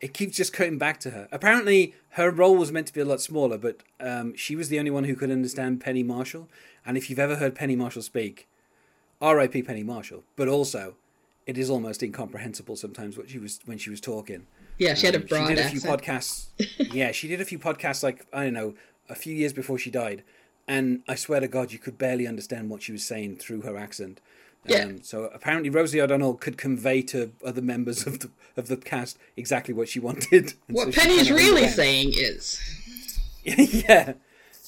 it keeps just cutting back to her. Apparently, her role was meant to be a lot smaller, but um, she was the only one who could understand Penny Marshall. And if you've ever heard Penny Marshall speak, R.I.P. Penny Marshall. But also, it is almost incomprehensible sometimes what she was when she was talking. Yeah, she had a Um, broad She did a few accent. podcasts. yeah, she did a few podcasts like I don't know a few years before she died, and I swear to God, you could barely understand what she was saying through her accent. Yeah. Um, so apparently, Rosie O'Donnell could convey to other members of the of the cast exactly what she wanted. What so Penny's really saying is, yeah.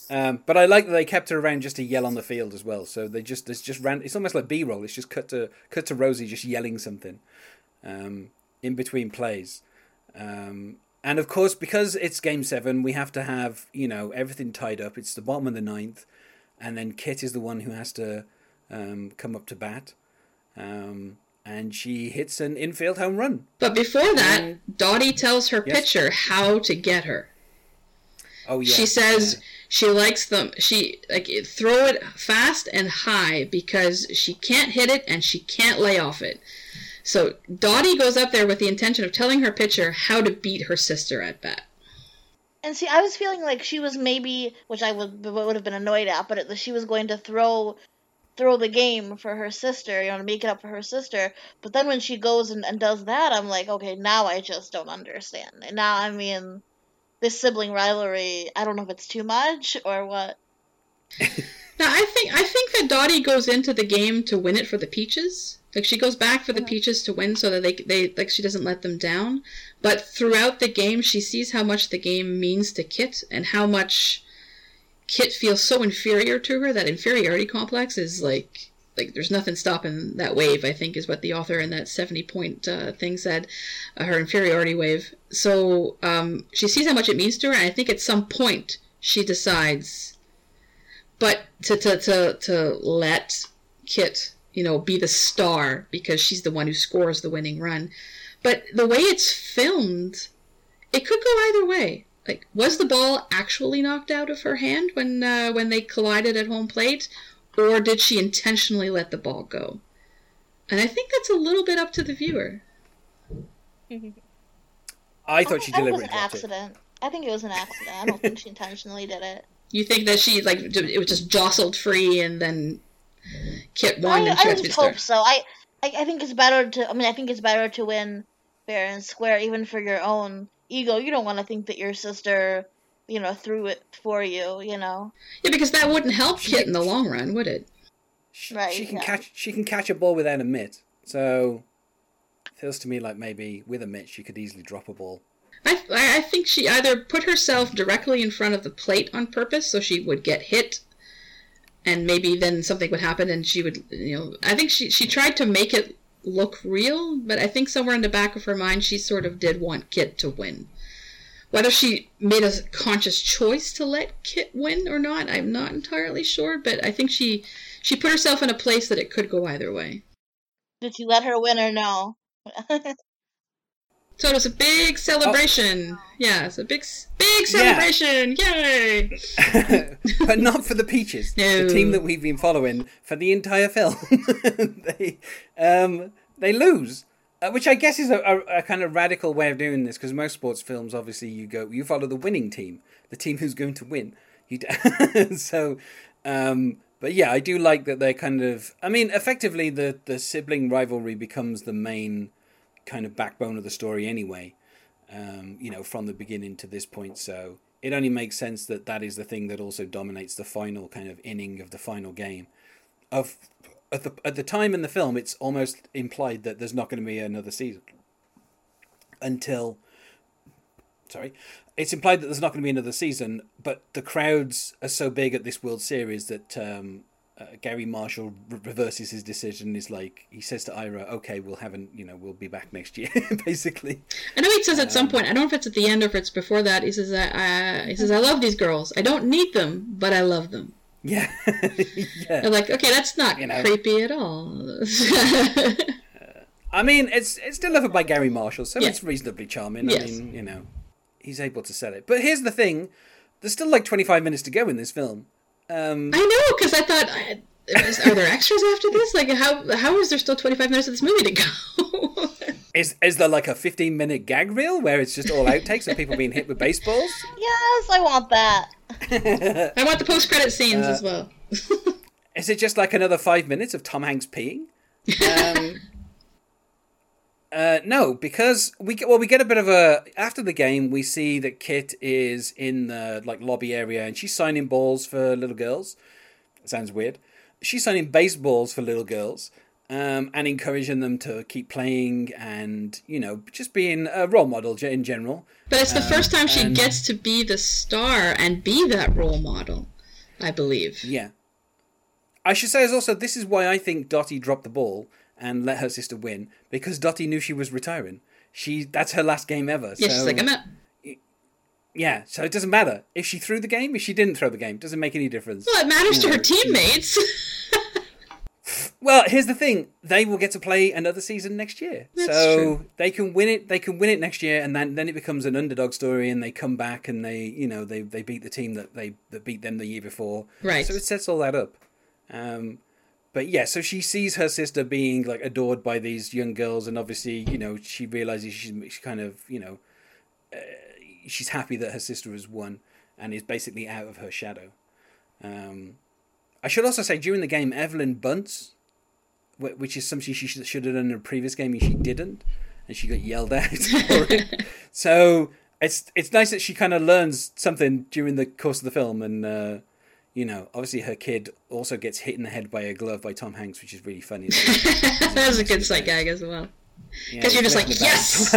Um, but I like that they kept her around just to yell on the field as well. So they just it's just ran. It's almost like B roll. It's just cut to cut to Rosie just yelling something um, in between plays. Um, and of course, because it's game seven, we have to have you know everything tied up. It's the bottom of the ninth, and then Kit is the one who has to um, come up to bat. Um, and she hits an infield home run. but before that, Dottie tells her Yes. pitcher how to get her. Oh yeah, she says yeah. she likes them. She like throw it fast and high because she can't hit it and she can't lay off it. So Dottie goes up there with the intention of telling her pitcher how to beat her sister at bat. And see, I was feeling like she was maybe, which I would would have been annoyed at, but it, she was going to throw throw the game for her sister, you know, to make it up for her sister. But then when she goes and, and does that, I'm like, okay, now I just don't understand. And now I mean, this sibling rivalry, I don't know if it's too much or what. Now I think I think that Dottie goes into the game to win it for the Peaches. Like she goes back for the Peaches to win, so that they they like she doesn't let them down. But throughout the game, she sees how much the game means to Kit and how much Kit feels so inferior to her. That inferiority complex is like like there's nothing stopping that wave. I think is what the author in that seventy point uh, thing said. Uh, her inferiority wave. So um, she sees how much it means to her, and I think at some point she decides but to to to to let Kit, you know, be the star because she's the one who scores the winning run. But the way it's filmed, it could go either way. Like, was the ball actually knocked out of her hand when uh, when they collided at home plate, or did she intentionally let the ball go? And I think that's a little bit up to the viewer. I thought she I think it was deliberately an dropped it. accident. I think it was an accident. I don't think she intentionally did it. You think that she like it was just jostled free and then Kit I, won and she I had to just hope so. I, I I think it's better to. I mean, I think it's better to win fair and square, even for your own ego. You don't want to think that your sister, you know, threw it for you. You know, Yeah, because that wouldn't help Kit in the long run, would it? She, Right, she can yeah. catch she can catch a ball without a mitt. So feels to me like maybe with a mitt she could easily drop a ball. I, I think she either put herself directly in front of the plate on purpose so she would get hit, and maybe then something would happen and she would, you know, I think she, she tried to make it look real, but I think somewhere in the back of her mind she sort of did want Kit to win. Whether she made a conscious choice to let Kit win or not, I'm not entirely sure, but I think she she put herself in a place that it could go either way. did you let her win or no? So it was a big celebration. Yeah, it's a big, big celebration. Yay! but not for the Peaches, No. the team that we've been following for the entire film. they um, they lose, uh, which I guess is a, a, a kind of radical way of doing this because most sports films, obviously, you go you follow the winning team, the team who's going to win. You d- so, um, but yeah, I do like that they're kind of. I mean, effectively, the the sibling rivalry becomes the main kind of backbone of the story anyway um, you know, from the beginning to this point. So it only makes sense that that is the thing that also dominates the final kind of inning of the final game. Of at the at the time in the film, it's almost implied that there's not going to be another season until. Sorry, it's implied that there's not going to be another season, but the crowds are so big at this World Series that um, uh, Garry Marshall re- reverses his decision. Is like he says to Ira, "Okay, we'll have an you know we'll be back next year." basically, I know he says at some point. I don't know if it's at the end or if it's before that. He says, "I, I he says I love these girls. I don't need them, but I love them." yeah, yeah. I'm like, okay, that's not You know. creepy at all. I mean, it's it's delivered by Garry Marshall, so Yeah. it's reasonably charming. I mean, you know, he's able to sell it. But here's the thing: there's still like 25 minutes to go in this film. Um, I know, because I thought, are there extras after this? Like, how how is there still 25 minutes of this movie to go? is is there like a 15 minute gag reel where it's just all outtakes of people being hit with baseballs? Yes, I want that. I want the post credit scenes Uh, as well. Is it just like another five minutes of Tom Hanks peeing? Um, uh, no, because we get, well, we get a bit of a after the game. We see that Kit is in the like lobby area, and she's signing balls for little girls. Sounds weird. She's signing baseballs for little girls, um, and encouraging them to keep playing, and you know, just being a role model in general. But it's the first time she and- gets to be the star and be that role model, I believe. Yeah. I should say as also this is why I think Dottie dropped the ball and let her sister win because Dottie knew she was retiring. She that's her last game ever. Yeah, so, she's like, I'm not. yeah, so it doesn't matter if she threw the game, if she didn't throw the game, doesn't make any difference. Well, it matters to You her know, teammates. Well, here's the thing: they will get to play another season next year, That's so true. they can win it. They can win it next year, and then then it becomes an underdog story, and they come back and they you know they they beat the team that they that beat them the year before. Right. So it sets all that up. Um, but yeah, so she sees her sister being like adored by these young girls, and obviously you know she realizes she's, she's kind of you know uh, she's happy that her sister has won and is basically out of her shadow. Um, I should also say during the game, Evelyn bunts, wh- which is something she should, should have done in a previous game and she didn't, and she got yelled at for it. So it's it's nice that she kind of learns something during the course of the film, and uh, you know, obviously her kid also gets hit in the head by a glove by Tom Hanks, which is really funny. that was a good sight gag as well. Yeah, Because you're just like, yes!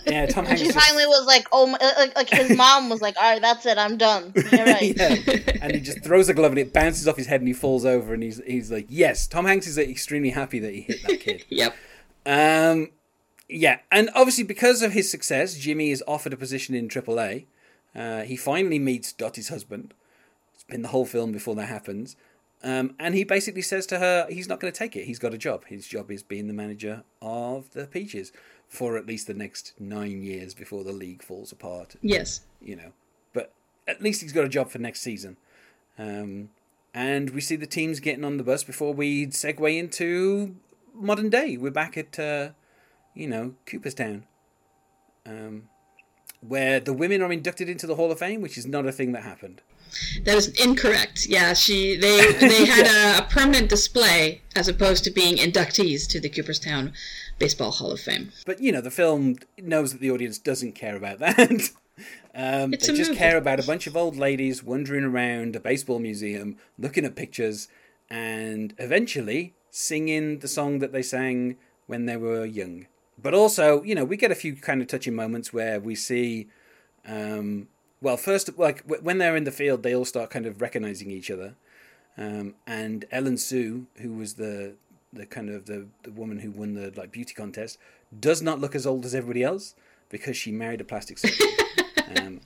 yeah, Tom Hanks. she just- finally was like, "Oh, my, like, like his mom was like, all right, that's it, I'm done." You're right. yeah. And he just throws a glove and it bounces off his head and he falls over and he's he's like, yes. Tom Hanks is extremely happy that he hit that kid. yep. Um, yeah, and obviously because of his success, Jimmy is offered a position in AAA. Uh, he finally meets Dottie's husband. It's the whole film before that happens. Um, and he basically says to her, he's not going to take it. He's got a job. His job is being the manager of the Peaches for at least the next nine years before the league falls apart Yes. you know. But at least he's got a job for next season. Um, and we see the teams getting on the bus before we segue into modern day. We're back at, uh, you know, Cooperstown, um, where the women are inducted into the Hall of Fame, which is not a thing that happened. That is incorrect. Yeah, she they they had a, a permanent display as opposed to being inductees to the Cooperstown Baseball Hall of Fame. But you know, the film knows that the audience doesn't care about that. um, they just movie. care about a bunch of old ladies wandering around a baseball museum, looking at pictures, and eventually singing the song that they sang when they were young. But also, you know, we get a few kind of touching moments where we see, um, well, first, like when they're in the field, they all start kind of recognizing each other. Um, and Ellen Sue, who was the the kind of the, the woman who won the like beauty contest, does not look as old as everybody else because she married a plastic surgeon. um,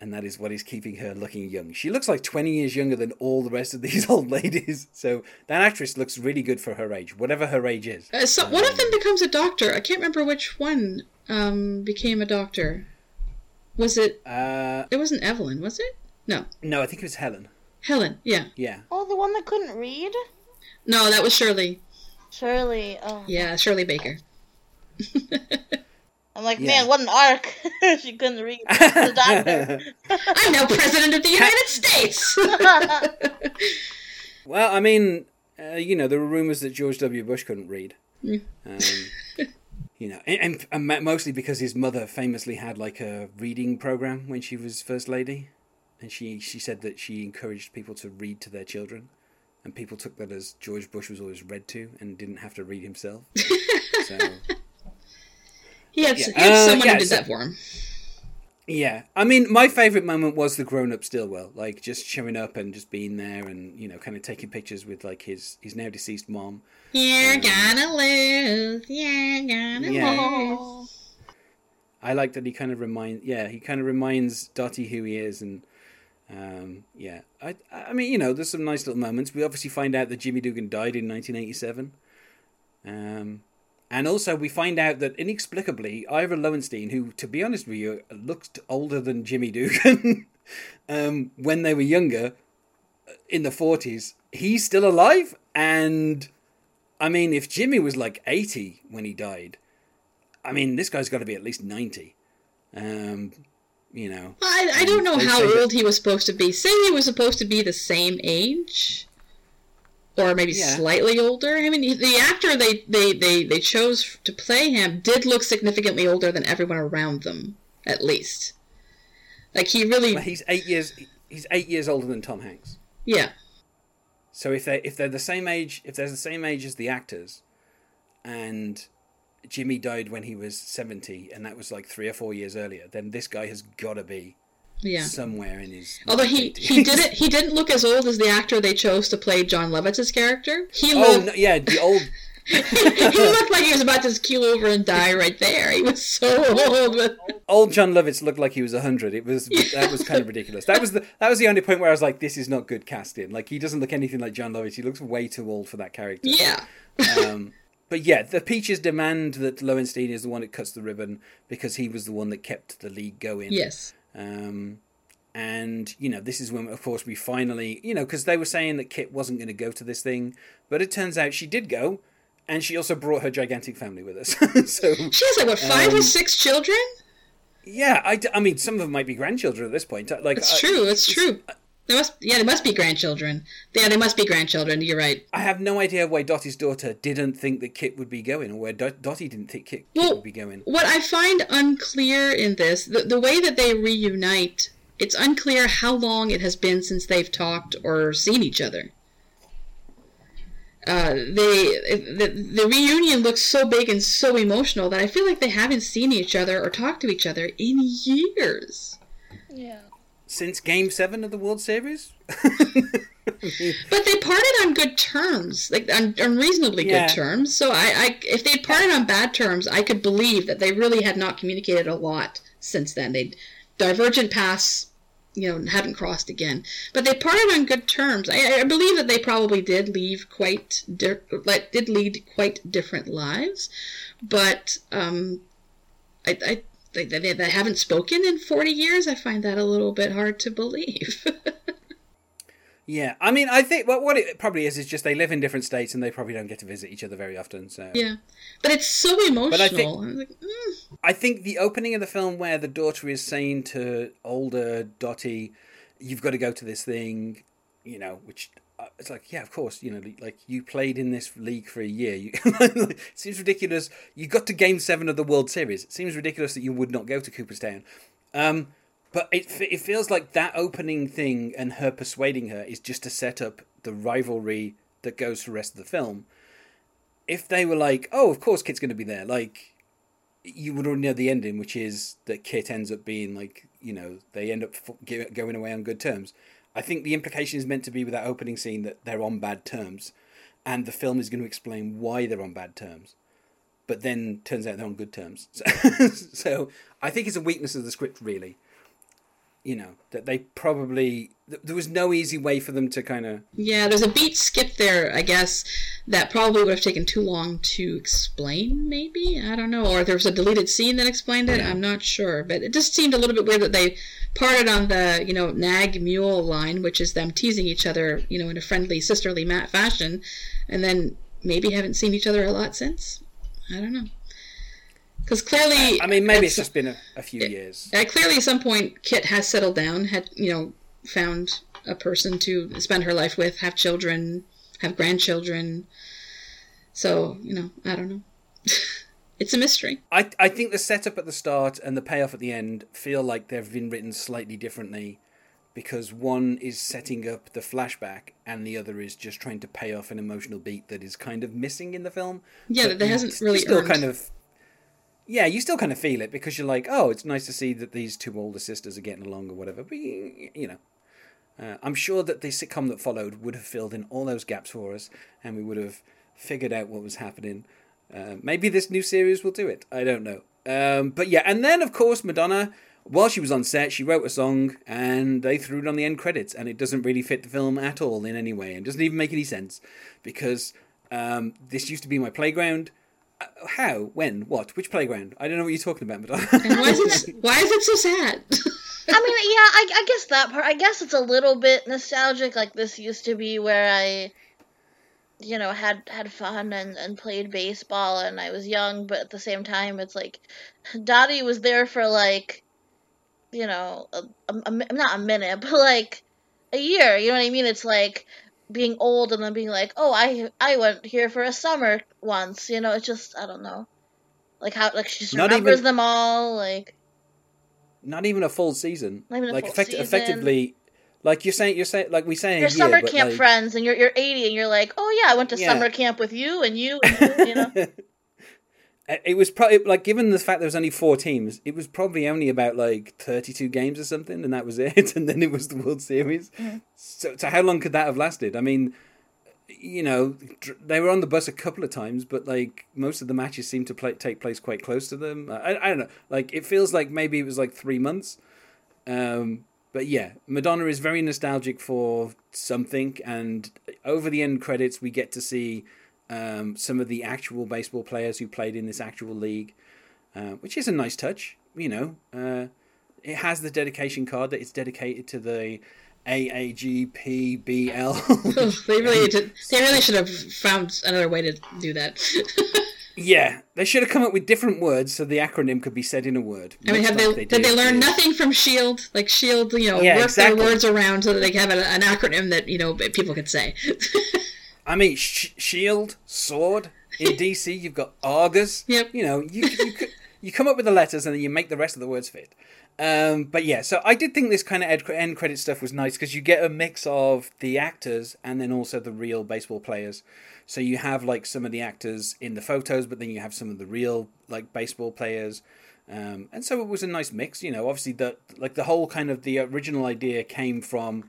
and that is what is keeping her looking young. She looks like 20 years younger than all the rest of these old ladies. So that actress looks really good for her age, whatever her age is. Uh, so one of them becomes a doctor. I can't remember which one um, became a doctor. Was it? Uh, It wasn't Evelyn, was it? No, no, I think it was Helen. Helen. Yeah. Yeah. Oh, the one that couldn't read? No, that was Shirley. Shirley. Oh. Yeah, Shirley Baker. I'm like, Yeah. man, what an arc. she couldn't read. The doctor. I'm now president of the United States. Well, I mean, uh, you know, there were rumors that George W. Bush couldn't read. Mm. Um, you know, and, and, and mostly because his mother famously had like a reading program when she was first lady, and she she said that she encouraged people to read to their children, and people took that as George Bush was always read to and didn't have to read himself. so he had, Yeah. he had Uh, someone yeah, who did so- that for him. Yeah, I mean, my favorite moment was the grown-up Stillwell, like just showing up and just being there, and you know, kind of taking pictures with like his his now deceased mom. You're Um, gonna lose. You're gonna Yeah. lose. I like that he kind of remind, yeah, he kind of reminds Dottie who he is, and um, yeah, I, I mean, you know, there's some nice little moments. We obviously find out that Jimmy Dugan died in 1987, um, and also we find out that inexplicably Ira Lowenstein, who, to be honest with you, looked older than Jimmy Dugan um, when they were younger, uh, in the 40s, he's still alive, and I mean, if Jimmy was like 80 when he died. I mean, this guy's got to be at least 90. Um, you know. I, I don't know how say that- old he was supposed to be. Say he was supposed to be the same age, or maybe Yeah. slightly older. I mean, the actor they, they, they, they chose to play him did look significantly older than everyone around them, at least. Like he really, Well, he's 8 years he's 8 years older than Tom Hanks. yeah, So if they if they're the same age, if they're the same age as the actors and Jimmy died when he was 70 and that was like 3 or 4 years earlier, then this guy has got to be yeah. somewhere in his Although he, he didn't he didn't look as old as the actor they chose to play Jon Lovitz's character. He Oh, looked no, yeah, the old he looked like he was about to keel over and die right there. He was so old. Old Jon Lovitz looked like he was hundred. It was that was kind of ridiculous. That was the that was the only point where I was like, this is not good casting. Like he doesn't look anything like Jon Lovitz. He looks way too old for that character. yeah, Um, but yeah, the Peaches demand that Lowenstein is the one that cuts the ribbon because he was the one that kept the league going. yes, Um, and you know, this is when, of course, we finally, you know, because they were saying that Kit was't going to go to this thing, but it turns out she did go, and she also brought her gigantic family with us. so she has like what five or Um, six children. yeah, I, I mean, some of them might be grandchildren at this point. Like, It's I- true. It's true. There must yeah, there must be grandchildren. Yeah, there must be grandchildren. You're right. I have no idea why Dottie's daughter didn't think that Kit would be going, or where Dot- Dottie didn't think Kit, Kit would be going. What I find unclear in this, the, the way that they reunite, it's unclear how long it has been since they've talked or seen each other. Uh, they the, the reunion looks so big and so emotional that I feel like they haven't seen each other or talked to each other in years. Yeah. Since Game Seven of the World Series. But they parted on good terms, like on, on reasonably Yeah. good terms. So I, I, if they parted on bad terms, I could believe that they really had not communicated a lot since then. They divergent paths, you know, hadn't crossed again. But they parted on good terms. I, I believe that they probably did leave quite, di- like, did lead quite different lives. But um, I, I they, they, they haven't spoken in forty years. I find that a little bit hard to believe. Yeah, I mean, I think what what it probably is is just they live in different states and they probably don't get to visit each other very often. So Yeah, but it's so emotional. I think- like, mm. I think the opening of the film where the daughter is saying to older Dottie, "You've got to go to this thing," you know, which it's like, yeah, of course, you know, like you played in this league for a year. You, it seems ridiculous. You got to Game Seven of the World Series. It seems ridiculous that you would not go to Cooperstown. Um, but it it feels like that opening thing and her persuading her is just to set up the rivalry that goes for the rest of the film. If they were like, oh, of course, Kit's going to be there, like you would already know the ending, which is that Kit ends up being like, you know, they end up going away on good terms. I think the implication is meant to be with that opening scene that they're on bad terms, and the film is going to explain why they're on bad terms. But then turns out they're on good terms. So, so I think it's a weakness of the script, really. You know that they probably th- there was no easy way for them to kind of Yeah, there's a beat skip there, I guess, that probably would have taken too long to explain, maybe? I don't know. Or there was a deleted scene that explained it. I'm not sure. But it just seemed a little bit weird that they parted on the, you know, nag mule line, which is them teasing each other, you know, in a friendly, sisterly fashion, and then maybe haven't seen each other a lot since. I don't know. Because clearly. I mean, maybe it's just been a, a few years. uh, clearly, at some point, Kit has settled down, had you know found a person to spend her life with, have children, have grandchildren. So you know, I don't know. it's a mystery. I I think the setup at the start and the payoff at the end feel like they've been written slightly differently because one is setting up the flashback and the other is just trying to pay off an emotional beat that is kind of missing in the film. Yeah, that hasn't really still earned. kind of yeah, you still kind of feel it because you're like, oh, it's nice to see that these two older sisters are getting along or whatever. But you, know, uh, I'm sure that the sitcom that followed would have filled in all those gaps for us, and we would have figured out what was happening. Uh, maybe this new series will do it. I don't know. Um, but yeah, and then of course Madonna, while she was on set, she wrote a song, and they threw it on the end credits, and it doesn't really fit the film at all in any way, and doesn't even make any sense because um, this used to be my playground. Uh, how? When? What? Which playground? I don't know what you're talking about, Madonna. Why is it why is it so sad? I mean, yeah, I, I guess that part. I guess it's a little bit nostalgic. Like this used to be where I, you know, had had fun and and played baseball, and I was young, but at the same time, it's like, Dottie was there for like, you know, a, a, a- not a minute, but like a year. You know what I mean? It's like being old and then being like, oh, I I went here for a summer once. You know, it's just I don't know, like how like she just Not remembers even- them all. Like Not even a full season. Not even a like full effect- season. effectively, like you're saying, you're saying, like we saying your summer camp like, friends and you're you're 80 and you're like, "Oh yeah, I went to Yeah. summer camp with you and you and you, you know." It was probably like given the fact there was only four teams, it was probably only about like thirty-two games or something, and that was it. And then it was the World Series. So, so how long could that have lasted? I mean, you know, they were on the bus a couple of times, but like most of the matches seemed to play, take place quite close to them. I, I don't know. Like it feels like maybe it was like three months. Um, but yeah, Madonna is very nostalgic for something, and over the end credits, we get to see um, some of the actual baseball players who played in this actual league, uh, which is a nice touch. You know, uh, it has the dedication card that it's dedicated to the AAGPBL. they really did, they really should have found another way to do that. yeah, they should have come up with different words so the acronym could be said in a word. I mean, have like they, did they learn nothing from Shield? Like Shield, you know, Yeah, work exactly. their words around so that they have a, an acronym that you know people could say. I mean, sh- shield, sword. In DC, you've got Argus. Yep. You know, you you you come up with the letters and then you make the rest of the words fit. Um, but yeah, so I did think this kind of ed- end credit stuff was nice because you get a mix of the actors and then also the real baseball players. So you have like some of the actors in the photos, but then you have some of the real like baseball players. Um, and so it was a nice mix, you know. Obviously, the like the whole kind of the original idea came from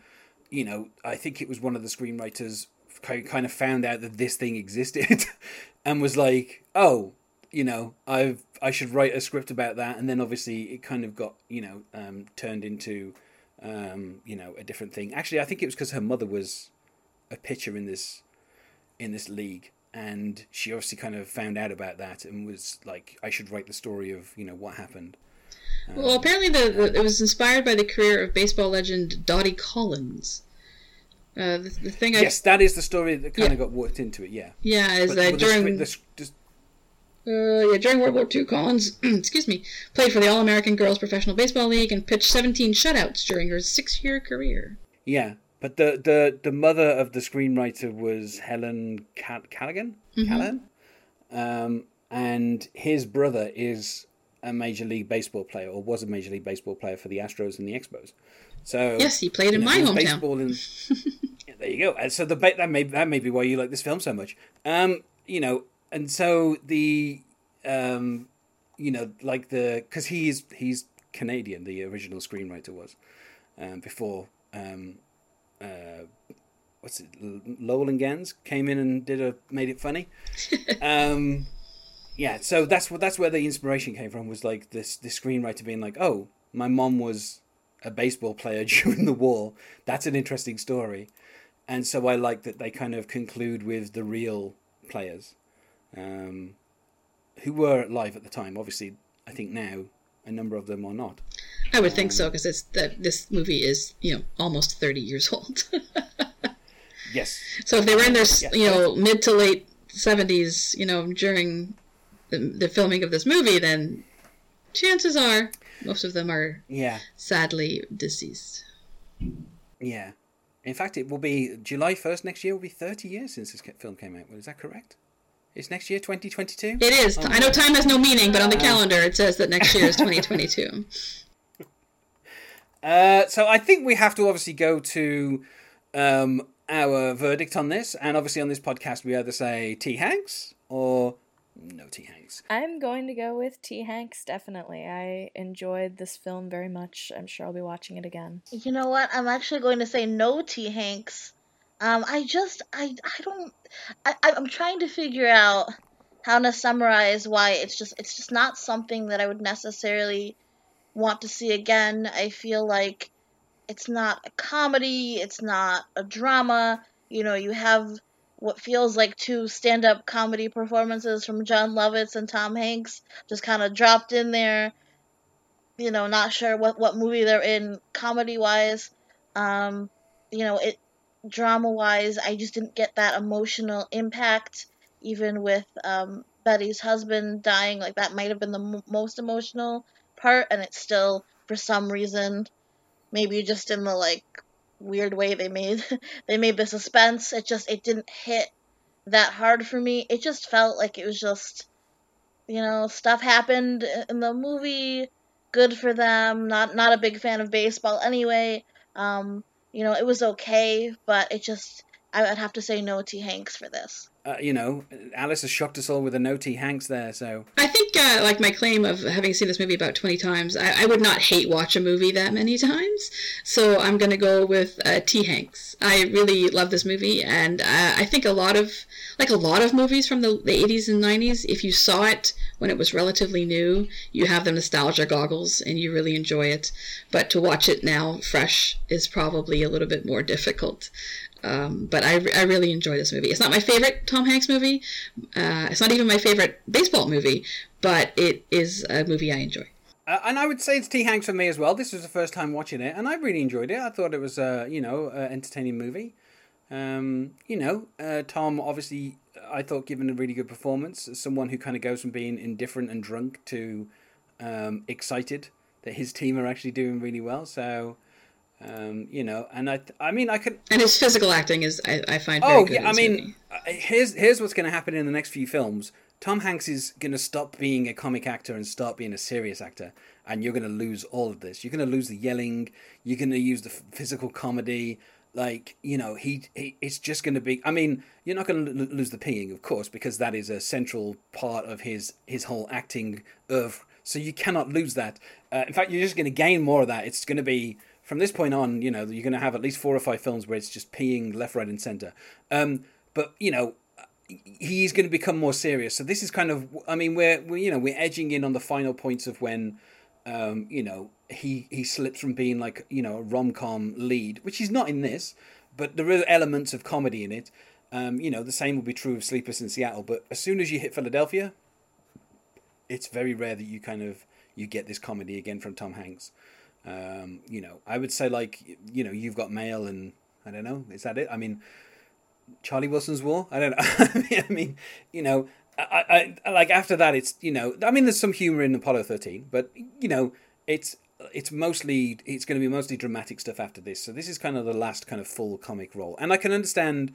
you know, I think it was one of the screenwriters kind of found out that this thing existed and was like, oh, you know, I've I should write a script about that, and then obviously it kind of got you know um, turned into um, you know a different thing. Actually, I think it was because her mother was a pitcher in this in this league, and she obviously kind of found out about that and was like, I should write the story of you know what happened. well, apparently the, the it was inspired by the career of baseball legend Dottie Collins. Uh, the, the thing I Yes, that is the story that kind Yeah. of got worked into it. Yeah, yeah is that during the the Uh, yeah, during World War II, Collins, excuse me, played for the All American Girls Professional Baseball League and pitched 17 shutouts during her six-year career. Yeah, but the the the mother of the screenwriter was Helen Cal- Callaghan. Callahan, um, and his brother is a major league baseball player, or was a major league baseball player for the Astros and the Expos. So Yes, he played in know, my hometown. Baseball in, Yeah, there you go. And so the that may that may be why you like this film so much. Um, you know, and so the um, you know, like the because he's he's Canadian. The original screenwriter was um, before um, uh, what's it? Lowell and Ganz came in and did a made it funny. um, yeah, so that's what that's where the inspiration came from. Was like this this screenwriter being like, oh, my mom was a baseball player during the war. That's an interesting story, and so I like that they kind of conclude with the real players, um, who were alive at the time. Obviously, I think now a number of them are not. I would think so because it's that this movie is you know almost thirty years old. Yes. so if they were in their s Yeah. you know mid to late seventies, you know during the, the filming of this movie, then chances are most of them are Yeah. sadly deceased. Yeah. In fact, it will be July 1st next year will be 30 years since this film came out. Is that correct? It's next year 2022? It is. Oh I know time has no meaning, but on the calendar it says that next year is 2022. Uh, so I think we have to obviously go to um, our verdict on this. And obviously on this podcast, we either say T. Hanks or no T. Hanks. I'm going to go with T. Hanks, definitely. I enjoyed this film very much. I'm sure I'll be watching it again. You know what? I'm actually going to say no T Hanks. Um, I just I I don't I I- I'm trying to figure out how to summarize why it's just it's just not something that I would necessarily want to see again. I feel like it's not a comedy, it's not a drama. You know, you have what feels like two stand-up comedy performances from Jon Lovitz and Tom Hanks just kind of dropped in there. You know, not sure what what movie they're in comedy-wise. Um, you know, it drama-wise, I just didn't get that emotional impact even with um, Betty's husband dying, like that might have been the m- most emotional part, and it's still for some reason, maybe just in the like weird way they made they made the suspense. It just it didn't hit that hard for me. It just felt like it was just, you know, stuff happened in the movie. Good for them. Not not a big fan of baseball anyway. Um, you know, it was okay, but it just I would have to say no T Hanks for this. Uh, you know, Alice has shocked us all with a no T. Hanks there, so I think, uh, like my claim of having seen this movie about 20 times, I, I would not hate watch a movie that many times. So I'm to go with uh, T. Hanks. I really love this movie, and uh, I think a lot of, like a lot of movies from the, the 80s and 90s, if you saw it when it was relatively new, you have the nostalgia goggles and you really enjoy it. But to watch it now fresh is probably a little bit more difficult. Um, but I, I really enjoy this movie. It's not my favorite Tom Hanks movie. Uh, it's not even my favorite baseball movie, but it is a movie I enjoy. Uh, and I would say it's T. Hanks for me as well. This was the first time watching it, and I really enjoyed it. I thought it was a you know a entertaining movie. Um, you know, uh, Tom obviously I thought given a really good performance. as Someone who kind of goes from being indifferent and drunk to um, excited that his team are actually doing really well. So. Um, you know, and I, I mean, I could, And his physical acting is, I, I find, very Oh good yeah, I mean, movie. uh, here's here's what's going to happen in the next few films. Tom Hanks is going to stop being a comic actor and start being a serious actor, and you're going to lose all of this. You're going to lose the yelling. You're going to use the physical comedy. Like you know, he, he it's just going to be. I mean, you're not going to l- lose the peeing, of course, because that is a central part of his his whole acting of. So you cannot lose that. Uh, in fact, you're just going to gain more of that. It's going to be from this point on. You know, you're going to have at least four or five films where it's just peeing left, right, and center. Um, but you know, he's going to become more serious. So this is kind of, I mean, we're, we you know we're edging in on the final points of when, um, you know, he he slips from being like you know a rom com lead, which he's not in this, but there are elements of comedy in it. Um, you know, the same will be true of Sleepless in Seattle. But as soon as you hit Philadelphia, it's very rare that you kind of you get this comedy again from Tom Hanks. Um, you know, I would say like you know you've got mail and I don't know, is that it? I mean, Charlie Wilson's War. I don't know. I mean, you know, I, I like after that, it's you know, I mean, there's some humor in Apollo 13, but you know, it's it's mostly it's going to be mostly dramatic stuff after this. So this is kind of the last kind of full comic role, and I can understand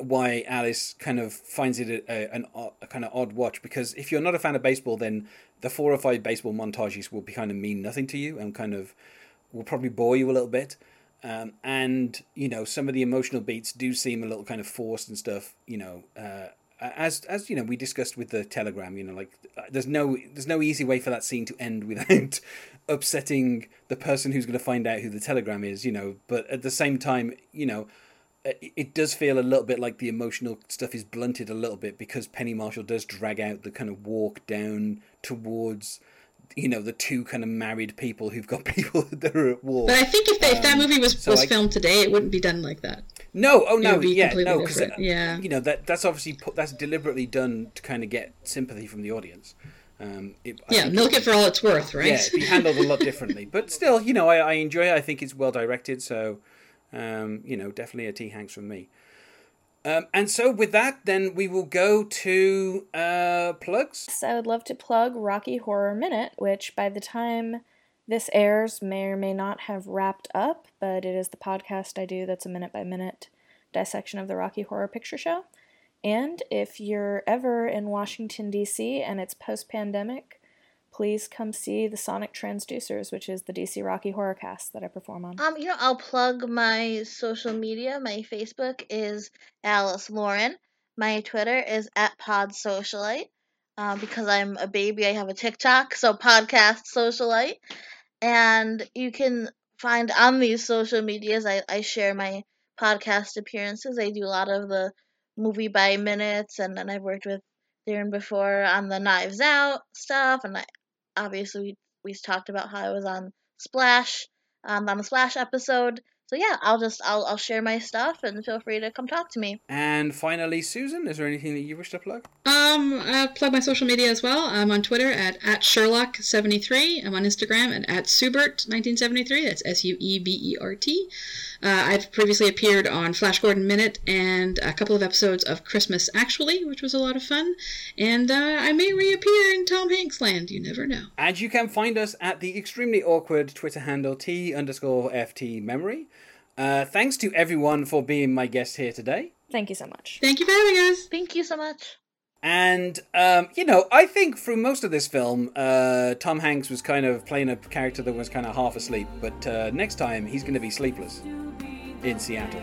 why Alice kind of finds it a, a, an a kind of odd watch because if you're not a fan of baseball, then the four or five baseball montages will be kind of mean nothing to you and kind of will probably bore you a little bit. Um, and you know some of the emotional beats do seem a little kind of forced and stuff. You know, uh, as as you know we discussed with the telegram. You know, like uh, there's no there's no easy way for that scene to end without upsetting the person who's going to find out who the telegram is. You know, but at the same time, you know, it, it does feel a little bit like the emotional stuff is blunted a little bit because Penny Marshall does drag out the kind of walk down towards you know the two kind of married people who've got people that are at war. But I think if, they, if that movie was, Um, so was I- filmed today, it wouldn't be done like that. No, oh no, be yeah, no, because different, yeah. you know that that's obviously put, that's deliberately done to kind of get sympathy from the audience. Um, it, Yeah, milk it for all it's worth, right? yeah, it'd be handled a lot differently. But still, you know, I, I enjoy it. I think it's well directed. So, um, you know, definitely a T Hanks from me. Um, and so with that, then we will go to uh, plugs. So I would love to plug Rocky Horror Minute, which by the time this airs may or may not have wrapped up, but it is the podcast I do that's a minute by minute dissection of the Rocky Horror Picture Show. And if you're ever in Washington, D.C., and it's post pandemic, please come see the Sonic Transducers, which is the DC Rocky Horror cast that I perform on. Um, you know, I'll plug my social media. My Facebook is Alice Lauren. My Twitter is at Pod Socialite. Uh, because I'm a baby, I have a TikTok, so podcast socialite. And you can find on these social medias, I, I share my podcast appearances. I do a lot of the movie by minutes, and then I've worked with Darren before on the Knives Out stuff, and I obviously we, talked about how I was on Splash, um, on the Splash episode. So yeah, I'll just I'll I'll share my stuff and feel free to come talk to me. And finally, Susan, is there anything that you wish to plug? Um, uh, plug my social media as well. I'm on Twitter at, at Sherlock73. I'm on Instagram at, at Suebert1973. That's S U E B E R T. Uh, I've previously appeared on Flash Gordon Minute and a couple of episodes of Christmas Actually, which was a lot of fun. And uh, I may reappear in Tom Hanks land. You never know. And you can find us at the extremely awkward Twitter handle T underscore FT memory. Uh, thanks to everyone for being my guest here today. Thank you so much. Thank you for having us. Thank you so much. And um, you know, I think through most of this film, uh, Tom Hanks was kind of playing a character that was kind of half asleep. But uh, next time, he's going to be sleepless in Seattle.